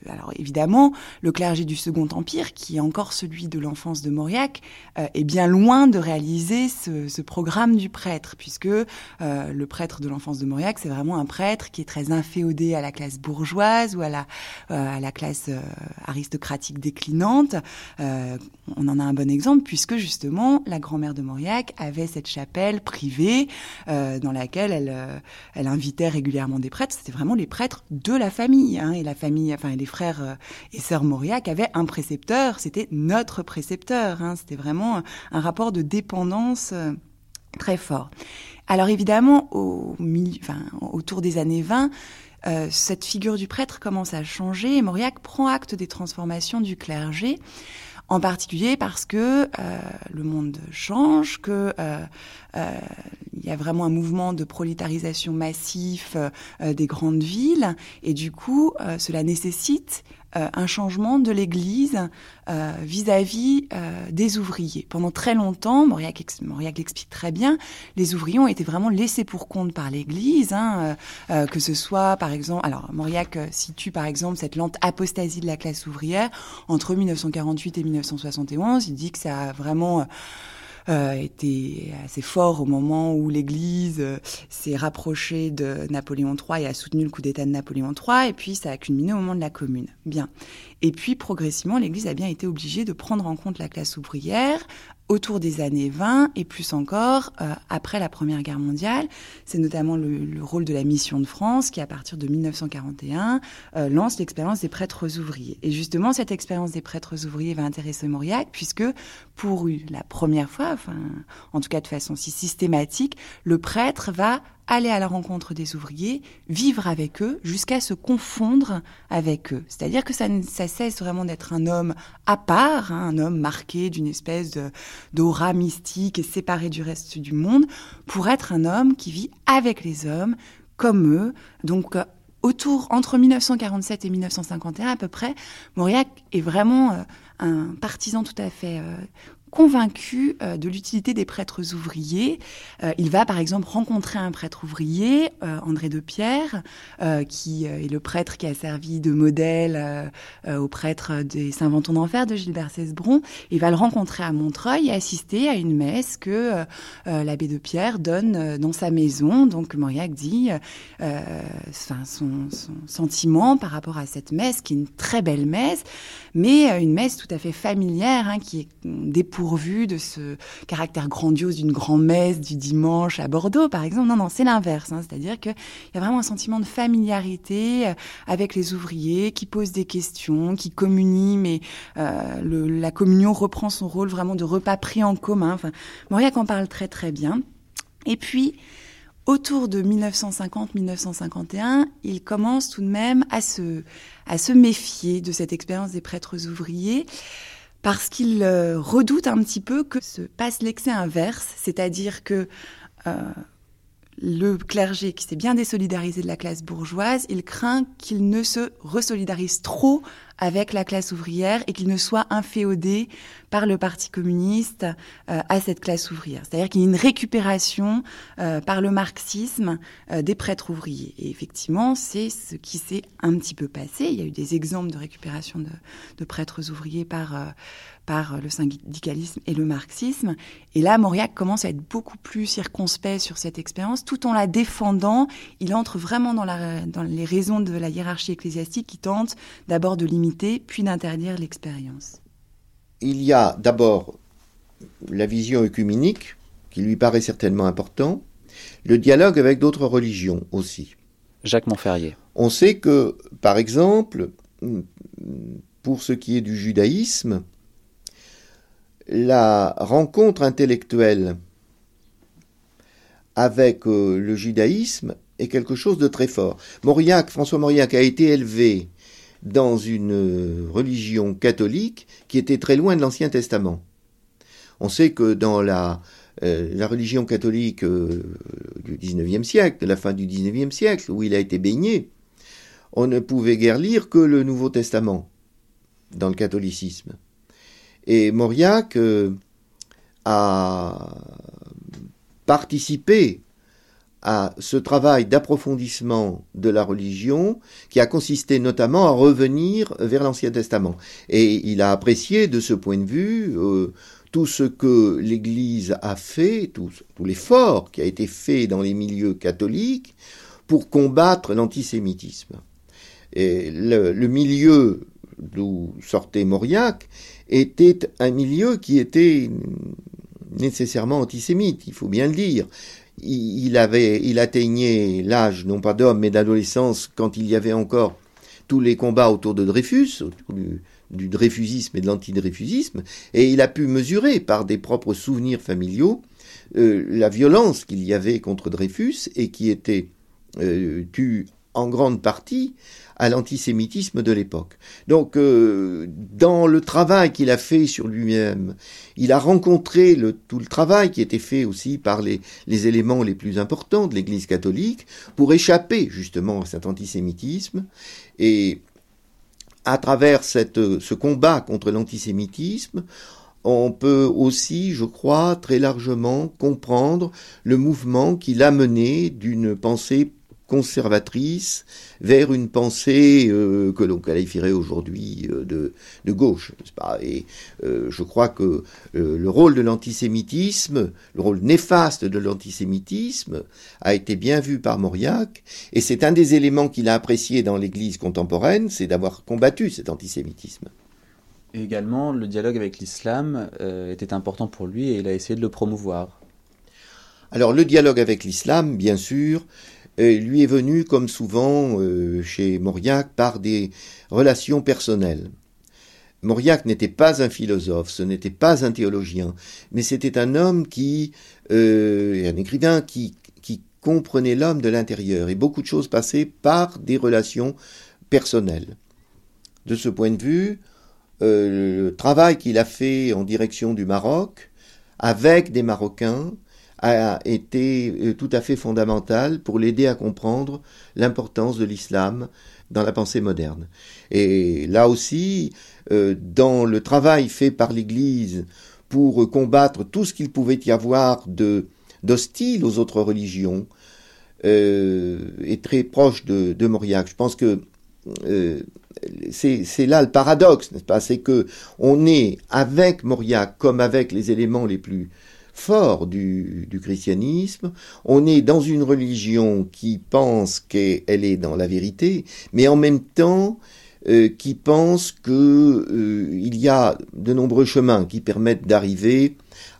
alors évidemment, le clergé du Second Empire, qui est encore celui de l'enfance de Mauriac, euh, est bien loin de réaliser ce, programme du prêtre, puisque euh, le prêtre de l'enfance de Mauriac, c'est vraiment un prêtre qui est très inféodé à la classe bourgeoise ou à la, euh, classe aristocratique déclinante. on en a un bon exemple, puisque justement, la grand-mère de Mauriac avait cette chapelle privée dans laquelle elle, elle invitait régulièrement des prêtres. C'était vraiment les prêtres de la famille, hein, et la famille, enfin, les frères frères et sœurs Mauriac avaient un précepteur, c'était notre précepteur. Hein. c'était vraiment un rapport de dépendance très fort. Alors évidemment, au autour des années 20, euh, cette figure du prêtre commence à changer et Mauriac prend acte des transformations du clergé, en particulier parce que euh, le monde change, que euh, il y a vraiment un mouvement de prolétarisation massif des grandes villes. Et du coup cela nécessite euh, un changement de l'Église euh, vis-à-vis euh, des ouvriers. Pendant très longtemps, Mauriac, l'explique très bien, les ouvriers ont été vraiment laissés pour compte par l'Église, hein, que ce soit par exemple, alors Mauriac situe par exemple cette lente apostasie de la classe ouvrière entre 1948 et 1971. Il dit que ça a vraiment était assez fort au moment où l'Église euh, s'est rapprochée de Napoléon III et a soutenu le coup d'État de Napoléon III, et puis ça a culminé au moment de la Commune. Bien. Et puis progressivement, l'Église a bien été obligée de prendre en compte la classe ouvrière, autour des années 20 et plus encore euh, après la Première Guerre mondiale. C'est notamment le, rôle de la Mission de France qui, à partir de 1941, euh, lance l'expérience des prêtres ouvriers. Et justement, cette expérience des prêtres ouvriers va intéresser Mauriac puisque pour la première fois, enfin, en tout cas de façon si systématique, le prêtre va aller à la rencontre des ouvriers, vivre avec eux jusqu'à se confondre avec eux. C'est-à-dire que ça, ça cesse vraiment d'être un homme à part, hein, un homme marqué d'une espèce d'aura mystique et séparé du reste du monde, pour être un homme qui vit avec les hommes, comme eux. Donc euh, autour, entre 1947 et 1951 à peu près, Mauriac est vraiment euh, un partisan tout à fait euh, convaincu euh, de l'utilité des prêtres ouvriers. Euh, il va par exemple rencontrer un prêtre ouvrier, euh, André de Pierre, qui est le prêtre qui a servi de modèle au prêtre des Saint-Venton d'Enfer de Gilbert Cesbron. Il va le rencontrer à Montreuil et assister à une messe que l'abbé de Pierre donne dans sa maison. Donc Mauriac dit son, sentiment par rapport à cette messe, qui est une très belle messe, mais une messe tout à fait familière, hein, qui est pourvu de ce caractère grandiose d'une grand-messe du dimanche à Bordeaux, par exemple. Non, non, c'est l'inverse. Hein. C'est-à-dire qu'il y a vraiment un sentiment de familiarité euh, avec les ouvriers qui posent des questions, qui communient, mais euh, la communion reprend son rôle vraiment de repas pris en commun. Enfin, Mauriac en parle très très bien. Et puis, autour de 1950-1951, il commence tout de même à se, à se méfier de cette expérience des prêtres ouvriers parce qu'il euh, redoute un petit peu que se passe l'excès inverse, c'est-à-dire que euh, le clergé qui s'est bien désolidarisé de la classe bourgeoise, il craint qu'il ne se resolidarise trop avec la classe ouvrière et qu'il ne soit inféodé par le Parti communiste euh, à cette classe ouvrière. C'est-à-dire qu'il y a une récupération euh, par le marxisme euh, des prêtres ouvriers. Et effectivement, c'est ce qui s'est un petit peu passé. Il y a eu des exemples de récupération de, de prêtres ouvriers par par le syndicalisme et le marxisme. Et là, Mauriac commence à être beaucoup plus circonspect sur cette expérience, tout en la défendant. Il entre vraiment dans, la, dans les raisons de la hiérarchie ecclésiastique qui tente d'abord de limiter, puis d'interdire l'expérience. Il y a d'abord la vision œcuménique, qui lui paraît certainement important, le dialogue avec d'autres religions aussi. Jacques Montferrier. On sait que, par exemple, pour ce qui est du judaïsme, la rencontre intellectuelle avec euh, le judaïsme est quelque chose de très fort. Mauriac, François Mauriac a été élevé dans une euh, religion catholique qui était très loin de l'Ancien Testament. On sait que dans la, euh, la religion catholique du XIXe siècle, de la fin du XIXe siècle, où il a été baigné, on ne pouvait guère lire que le Nouveau Testament dans le catholicisme. Et Mauriac euh, a participé à ce travail d'approfondissement de la religion qui a consisté notamment à revenir vers l'Ancien Testament. Et il a apprécié de ce point de vue euh, tout ce que l'Église a fait, tout, l'effort qui a été fait dans les milieux catholiques pour combattre l'antisémitisme. Et le, le milieu d'où sortait Mauriac était un milieu qui était nécessairement antisémite, il faut bien le dire. Il, avait, il atteignait l'âge non pas d'homme mais d'adolescence quand il y avait encore tous les combats autour de Dreyfus, autour du, dreyfusisme et de l'antidreyfusisme, et il a pu mesurer par des propres souvenirs familiaux euh, la violence qu'il y avait contre Dreyfus et qui était euh, due en grande partie à l'antisémitisme de l'époque. Donc, euh, dans le travail qu'il a fait sur lui-même, il a rencontré le, tout le travail qui était fait aussi par les, éléments les plus importants de l'Église catholique pour échapper justement à cet antisémitisme. Et à travers cette, ce combat contre l'antisémitisme, on peut aussi, je crois, très largement comprendre le mouvement qu'il a mené d'une pensée conservatrice vers une pensée euh, que l'on qualifierait aujourd'hui euh, de, de, gauche, pas? Et euh, je crois que le rôle de l'antisémitisme, le rôle néfaste de l'antisémitisme, a été bien vu par Mauriac, et c'est un des éléments qu'il a apprécié dans l'Église contemporaine, c'est d'avoir combattu cet antisémitisme. Et également, le dialogue avec l'islam était important pour lui et il a essayé de le promouvoir. Alors le dialogue avec l'islam, bien sûr, lui est venu, comme souvent euh, chez Mauriac, par des relations personnelles. Mauriac n'était pas un philosophe, ce n'était pas un théologien, mais c'était un homme qui, euh, un écrivain qui, comprenait l'homme de l'intérieur, et beaucoup de choses passaient par des relations personnelles. De ce point de vue, euh, le travail qu'il a fait en direction du Maroc, avec des Marocains, a été euh, tout à fait fondamental pour l'aider à comprendre l'importance de l'islam dans la pensée moderne. Et là aussi, euh, dans le travail fait par l'Église pour combattre tout ce qu'il pouvait y avoir de d'hostile aux autres religions, euh, est très proche de, Mauriac. Je pense que c'est là le paradoxe, n'est-ce pas? C'est que on est avec Mauriac comme avec les éléments les plus fort du, christianisme. On est dans une religion qui pense qu'elle est dans la vérité, mais en même temps euh, qui pense qu'il euh, y a de nombreux chemins qui permettent d'arriver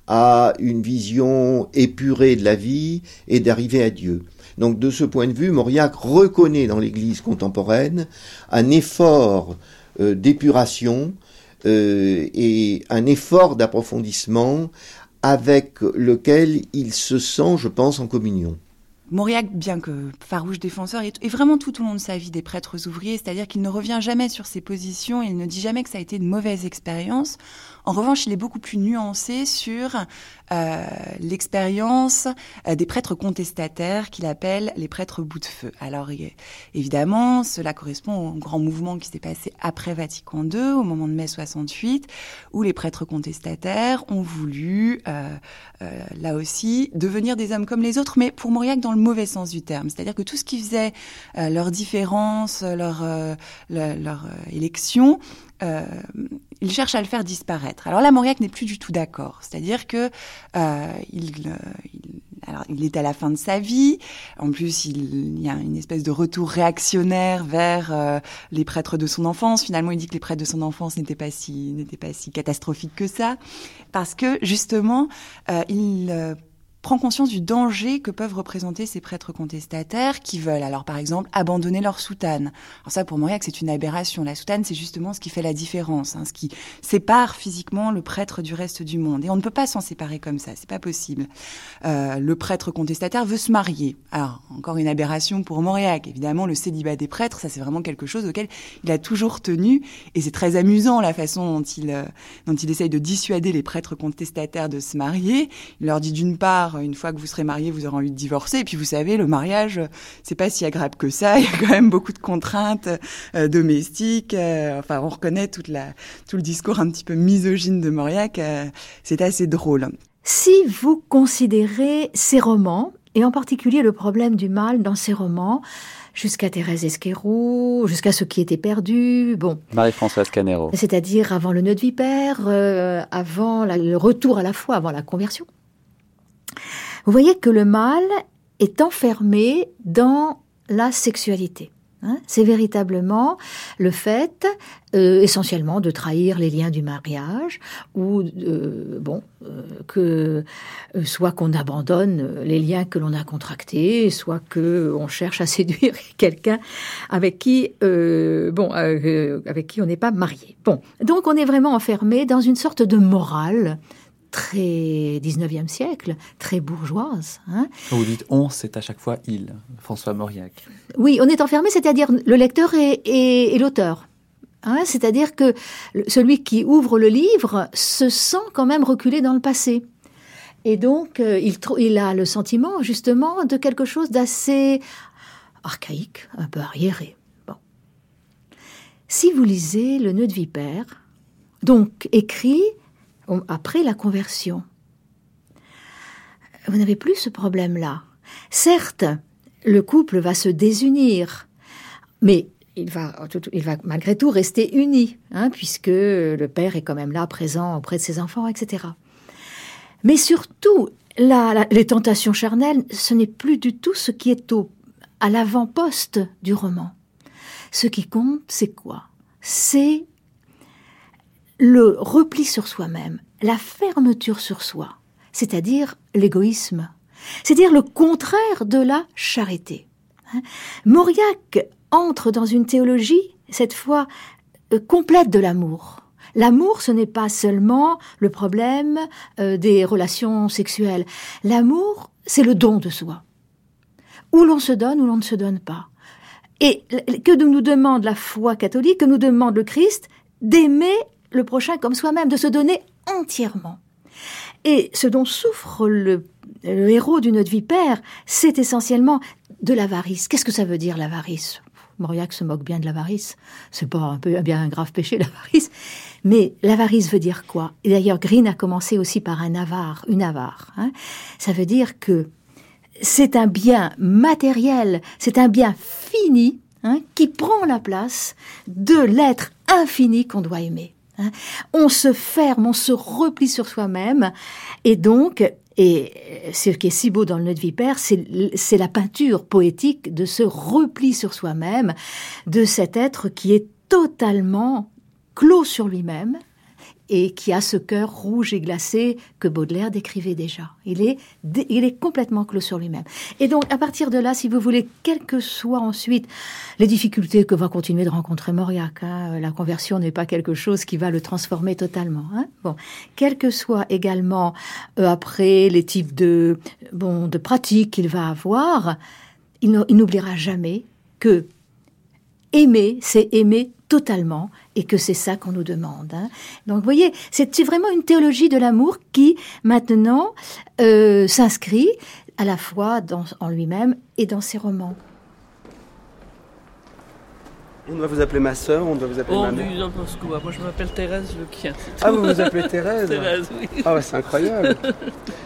à une vision épurée de la vie et d'arriver à Dieu. Donc de ce point de vue, Mauriac reconnaît dans l'Église contemporaine un effort euh, d'épuration et un effort d'approfondissement avec lequel il se sent, je pense, en communion. Mauriac, bien que farouche défenseur, est, vraiment tout au long de sa vie des prêtres ouvriers, c'est-à-dire qu'il ne revient jamais sur ses positions, il ne dit jamais que ça a été une mauvaise expérience. En revanche, il est beaucoup plus nuancé sur euh, l'expérience euh, des prêtres contestataires qu'il appelle les prêtres bout de feu. Alors évidemment, cela correspond au grand mouvement qui s'est passé après Vatican II, au moment de mai 68, où les prêtres contestataires ont voulu, euh, là aussi, devenir des hommes comme les autres, mais pour Mauriac dans le mauvais sens du terme. C'est-à-dire que tout ce qui faisait leur différence, leur, leur, leur élection, euh, il cherche à le faire disparaître. Alors là, Mauriac n'est plus du tout d'accord. C'est-à-dire que euh, il, euh, alors, il est à la fin de sa vie. En plus, il, y a une espèce de retour réactionnaire vers euh, les prêtres de son enfance. Finalement, il dit que les prêtres de son enfance n'étaient pas si n'étaient pas si catastrophiques que ça, parce que justement, euh, il prend conscience du danger que peuvent représenter ces prêtres contestataires qui veulent, alors par exemple, abandonner leur soutane. Alors ça, pour Mauriac, c'est une aberration. La soutane, c'est justement ce qui fait la différence, hein, ce qui sépare physiquement le prêtre du reste du monde. Et on ne peut pas s'en séparer comme ça, c'est pas possible. Euh, le prêtre contestataire veut se marier. Alors, encore une aberration pour Mauriac. Évidemment, le célibat des prêtres, ça c'est vraiment quelque chose auquel il a toujours tenu. Et c'est très amusant la façon dont il, euh, dont il essaye de dissuader les prêtres contestataires de se marier. Il leur dit d'une part, une fois que vous serez marié, vous aurez envie de divorcer. Et puis vous savez, le mariage, c'est pas si agréable que ça. Il y a quand même beaucoup de contraintes euh, domestiques. Euh, enfin, on reconnaît toute la, tout le discours un petit peu misogyne de Mauriac. Euh, c'est assez drôle. Si vous considérez ces romans, et en particulier le problème du mal dans ces romans, jusqu'à Thérèse Esquerou, jusqu'à ce qui était perdu. Bon. Marie-Françoise Canero. C'est-à-dire avant le nœud de vipère, avant le retour à la foi, avant la conversion. Vous voyez que le mal est enfermé dans la sexualité. Hein, c'est véritablement le fait, euh, essentiellement, de trahir les liens du mariage, ou euh, bon, euh, que soit qu'on abandonne les liens que l'on a contractés, soit que on cherche à séduire quelqu'un avec qui, bon, avec qui on n'est pas marié. Bon, donc on est vraiment enfermé dans une sorte de morale très 19e siècle, très bourgeoise. Hein. Quand vous dites on, c'est à chaque fois il, François Mauriac. Oui, on est enfermé, c'est-à-dire le lecteur et, et- et l'auteur. Hein, c'est-à-dire que celui qui ouvre le livre se sent quand même reculé dans le passé. Et donc, euh, il, a le sentiment justement de quelque chose d'assez archaïque, un peu arriéré. Bon. Si vous lisez Le nœud de vipère, donc écrit après la conversion, vous n'avez plus ce problème-là. Certes, le couple va se désunir, mais il va, malgré tout rester uni, hein, puisque le père est quand même là, présent auprès de ses enfants, etc. Mais surtout, la- les tentations charnelles, ce n'est plus du tout ce qui est au, à l'avant-poste du roman. Ce qui compte, c'est quoi? C'est le repli sur soi-même, la fermeture sur soi, c'est-à-dire l'égoïsme, c'est-à-dire le contraire de la charité. Hein? Mauriac entre dans une théologie, cette fois euh, complète de l'amour. L'amour, ce n'est pas seulement le problème euh, des relations sexuelles. L'amour, c'est le don de soi. Où l'on se donne, ou l'on ne se donne pas. Et que nous demande la foi catholique, que nous demande le Christ, d'aimer le prochain comme soi-même, de se donner entièrement. Et ce dont souffre le, héros du Notre Vipère, c'est essentiellement de l'avarice. Qu'est-ce que ça veut dire l'avarice? Mauriac se moque bien de l'avarice. C'est pas un peu bien un grave péché l'avarice, mais l'avarice veut dire quoi? Et d'ailleurs, Green a commencé aussi par un avare, une avare. hein. Ça veut dire que c'est un bien matériel, c'est un bien fini hein, qui prend la place de l'être infini qu'on doit aimer. Hein. On se ferme, on se replie sur soi-même, et donc, et ce qui est si beau dans le nœud de vipère, c'est c'est la peinture poétique de ce repli sur soi-même, de cet être qui est totalement clos sur lui-même et qui a ce cœur rouge et glacé que Baudelaire décrivait déjà. Il est, il est complètement clos sur lui-même. Et donc, à partir de là, si vous voulez, quelles que soient ensuite les difficultés que va continuer de rencontrer Mauriac, hein, la conversion n'est pas quelque chose qui va le transformer totalement. Hein, bon, quels que soient également euh, après les types de, bon, de pratiques qu'il va avoir, il n'oubliera jamais que aimer, c'est aimer totalement, et que c'est ça qu'on nous demande. hein. Donc, vous voyez, c'est vraiment une théologie de l'amour qui, maintenant, euh, s'inscrit à la fois en lui-même et dans ses romans. On doit vous appeler ma sœur, on doit vous appeler Oh, ma mère. oui, n'importe quoi? Moi, je m'appelle Thérèse Lequien. Ah, vous vous appelez Thérèse? Thérèse, oui. Ah ouais, c'est incroyable.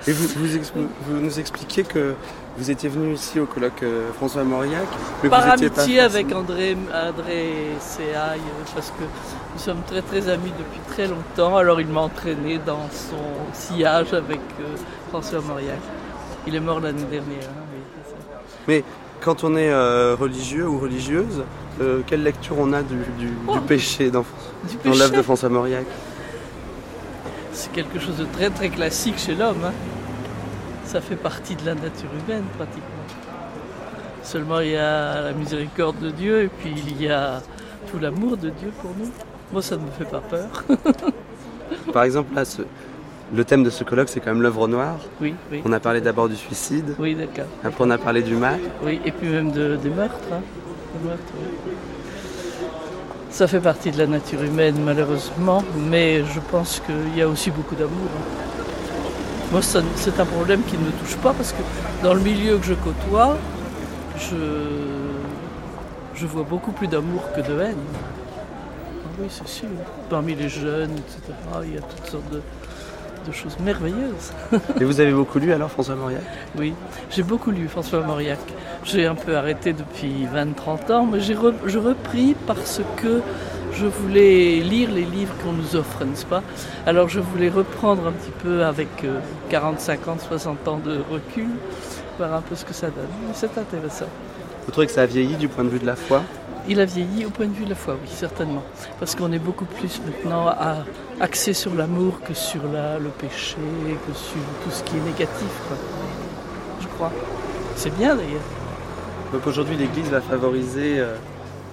Et vous, vous, nous expliquez que vous étiez venu ici au colloque euh, François Mauriac, mais Par vous étiez pas amitié avec André, André parce que nous sommes très très amis depuis très longtemps. Alors il m'a entraîné dans son sillage avec euh, François Mauriac. Il est mort l'année dernière. hein, oui. Mais quand on est euh, religieux ou religieuse, euh, quelle lecture on a du, du- du péché dans, dans l'œuvre de François Mauriac C'est quelque chose de très très classique chez l'homme. hein. Ça fait partie de la nature humaine pratiquement. Seulement il y a la miséricorde de Dieu et puis il y a tout l'amour de Dieu pour nous. Moi ça ne me fait pas peur. Par exemple, là, ce- le thème de ce colloque, c'est quand même l'œuvre noire. Oui, oui. On a parlé d'abord du suicide. Oui, d'accord. Après, on a parlé du mal. Oui, et puis même de- des meurtres. hein. Ça fait partie de la nature humaine, malheureusement, mais je pense qu'il y a aussi beaucoup d'amour. hein. Moi, c'est un problème qui ne me touche pas parce que dans le milieu que je côtoie, je, je vois beaucoup plus d'amour que de haine. Ah oui, c'est sûr. Parmi les jeunes, etc., il y a toutes sortes de, de choses merveilleuses. Et vous avez beaucoup lu alors François Mauriac? Oui, j'ai beaucoup lu François Mauriac. J'ai un peu arrêté depuis 20-30 ans, mais j'ai re- je repris parce que je voulais lire les livres qu'on nous offre, n'est-ce pas? Alors je voulais reprendre un petit peu avec euh, 40, 50, 60 ans de recul, voir un peu ce que ça donne. C'est intéressant. Vous trouvez que ça a vieilli du point de vue de la foi? Il a vieilli au point de vue de la foi, oui, certainement. Parce qu'on est beaucoup plus maintenant à, axé sur l'amour que sur la, le péché, que sur tout ce qui est négatif, quoi. je crois. C'est bien d'ailleurs. Donc aujourd'hui, l'Église va favoriser... euh,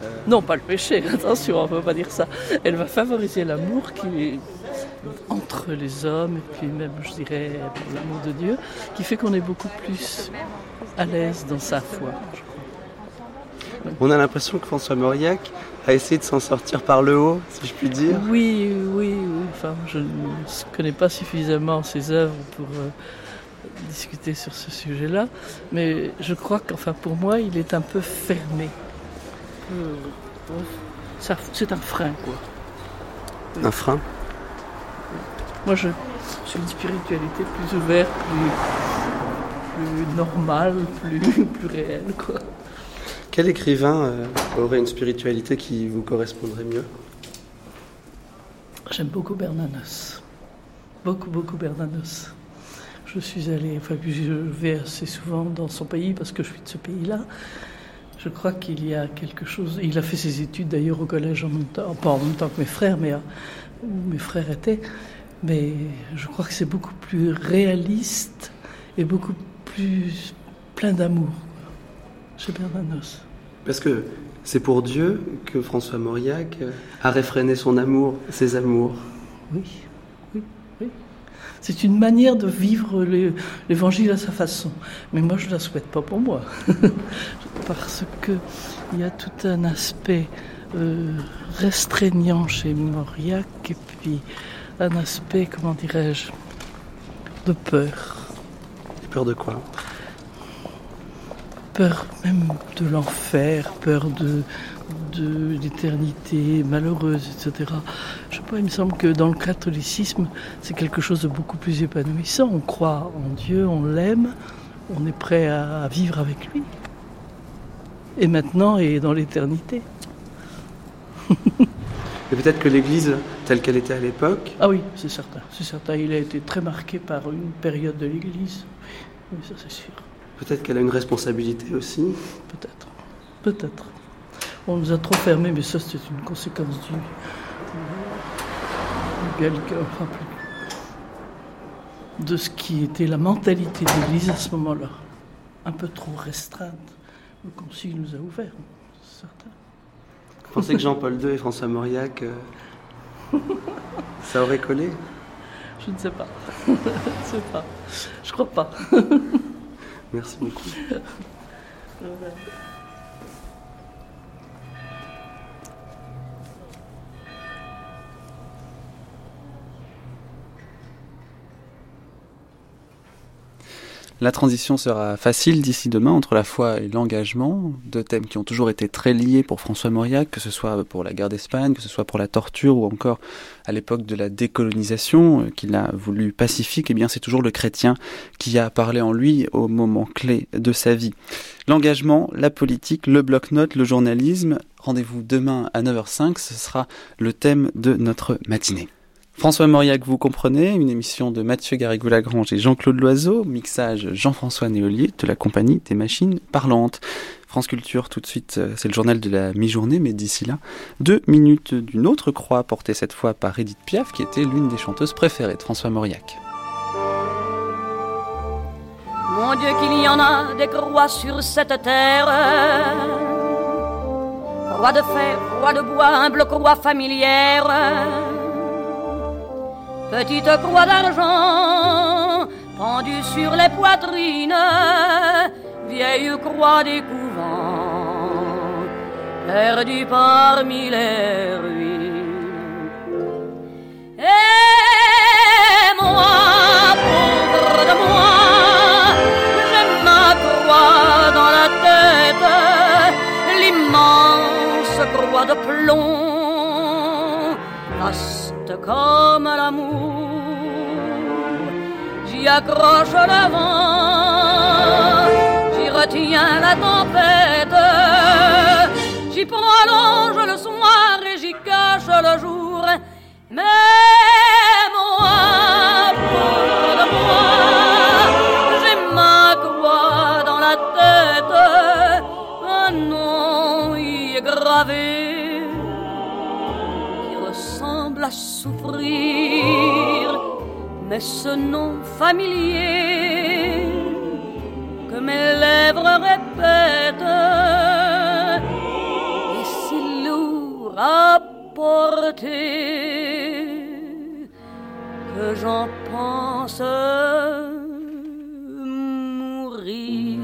euh, Non, pas le péché, attention, on ne peut pas dire ça. Elle va favoriser l'amour qui est entre les hommes, et puis même, je dirais, l'amour de Dieu, qui fait qu'on est beaucoup plus à l'aise dans sa foi. je crois. On a l'impression que François Mauriac a essayé de s'en sortir par le haut, si je puis dire. Oui, oui, oui. Enfin, je ne connais pas suffisamment ses œuvres pour euh, discuter sur ce sujet-là, mais je crois qu'enfin pour moi, il est un peu fermé. Euh, C'est un frein, quoi. Un frein. Moi, je suis une spiritualité plus ouverte, plus, plus normale, plus, plus réelle, quoi. Quel écrivain euh, aurait une spiritualité qui vous correspondrait mieux? J'aime beaucoup Bernanos. Beaucoup, beaucoup Bernanos. Je suis allée, enfin, je vais assez souvent dans son pays parce que je suis de ce pays-là. Je crois qu'il y a quelque chose. Il a fait ses études d'ailleurs au collège en même temps, pas en même temps que mes frères, mais euh, où mes frères étaient. Mais je crois que c'est beaucoup plus réaliste et beaucoup plus plein d'amour chez Bernanos. Parce que c'est pour Dieu que François Mauriac a réfréné son amour, ses amours. Oui, oui, oui. C'est une manière de vivre l'é- l'évangile à sa façon. Mais moi, je ne la souhaite pas pour moi. Parce qu'il y a tout un aspect euh, restreignant chez Mauriac et puis un aspect, comment dirais-je, de peur. Peur de quoi? Peur même de l'enfer, peur de de l'éternité malheureuse, etc. Je sais pas, il me semble que dans le catholicisme, c'est quelque chose de beaucoup plus épanouissant. On croit en Dieu, on l'aime, on est prêt à, à vivre avec lui. Et maintenant, et dans l'éternité. Et peut-être que l'Église, telle qu'elle était à l'époque, Ah oui, c'est certain, c'est certain. Il a été très marqué par une période de l'Église. Oui, ça c'est sûr. Peut-être qu'elle a une responsabilité aussi. Peut-être. Peut-être. On nous a trop fermés, mais ça, c'est une conséquence du. du de ce qui était la mentalité de l'Église à ce moment-là. Un peu trop restreinte. Le Concile nous a ouvert, c'est certain. Vous pensez que Jean-Paul II et François Mauriac, euh, ça aurait collé? Je ne sais pas. je ne sais pas. Je crois pas. Merci beaucoup. La transition sera facile d'ici demain entre la foi et l'engagement, deux thèmes qui ont toujours été très liés pour François Mauriac, que ce soit pour la guerre d'Espagne, que ce soit pour la torture ou encore à l'époque de la décolonisation euh, qu'il a voulu pacifique, eh bien c'est toujours le chrétien qui a parlé en lui au moment clé de sa vie. L'engagement, la politique, le bloc-notes, le journalisme, rendez-vous demain à 9h05, ce sera le thème de notre matinée. François Mauriac, vous comprenez, une émission de Mathieu Garrigou-Lagrange et Jean-Claude Loiseau, mixage Jean-François Néolier de la compagnie des machines parlantes. France Culture, tout de suite, euh, c'est le journal de la mi-journée, mais d'ici là, deux minutes d'une autre croix portée cette fois par Edith Piaf, qui était l'une des chanteuses préférées de François Mauriac. Mon Dieu, qu'il y en a des croix sur cette terre. Croix de fer, croix de bois, humble croix familière. Petite croix d'argent pendue sur les poitrines. Vieille croix des couvents, perdue parmi les ruines. Et moi, pauvre de moi, j'ai ma croix dans la tête, l'immense croix de plomb, comme l'amour. J'y accroche le vent, j'y retiens la tempête, j'y prolonge le soir et j'y cache le jour. Mais moi, pauvre de moi, j'ai ma croix dans la tête, un nom y est gravé mais ce nom familier que mes lèvres répètent est si lourd à porter que j'en pense mourir.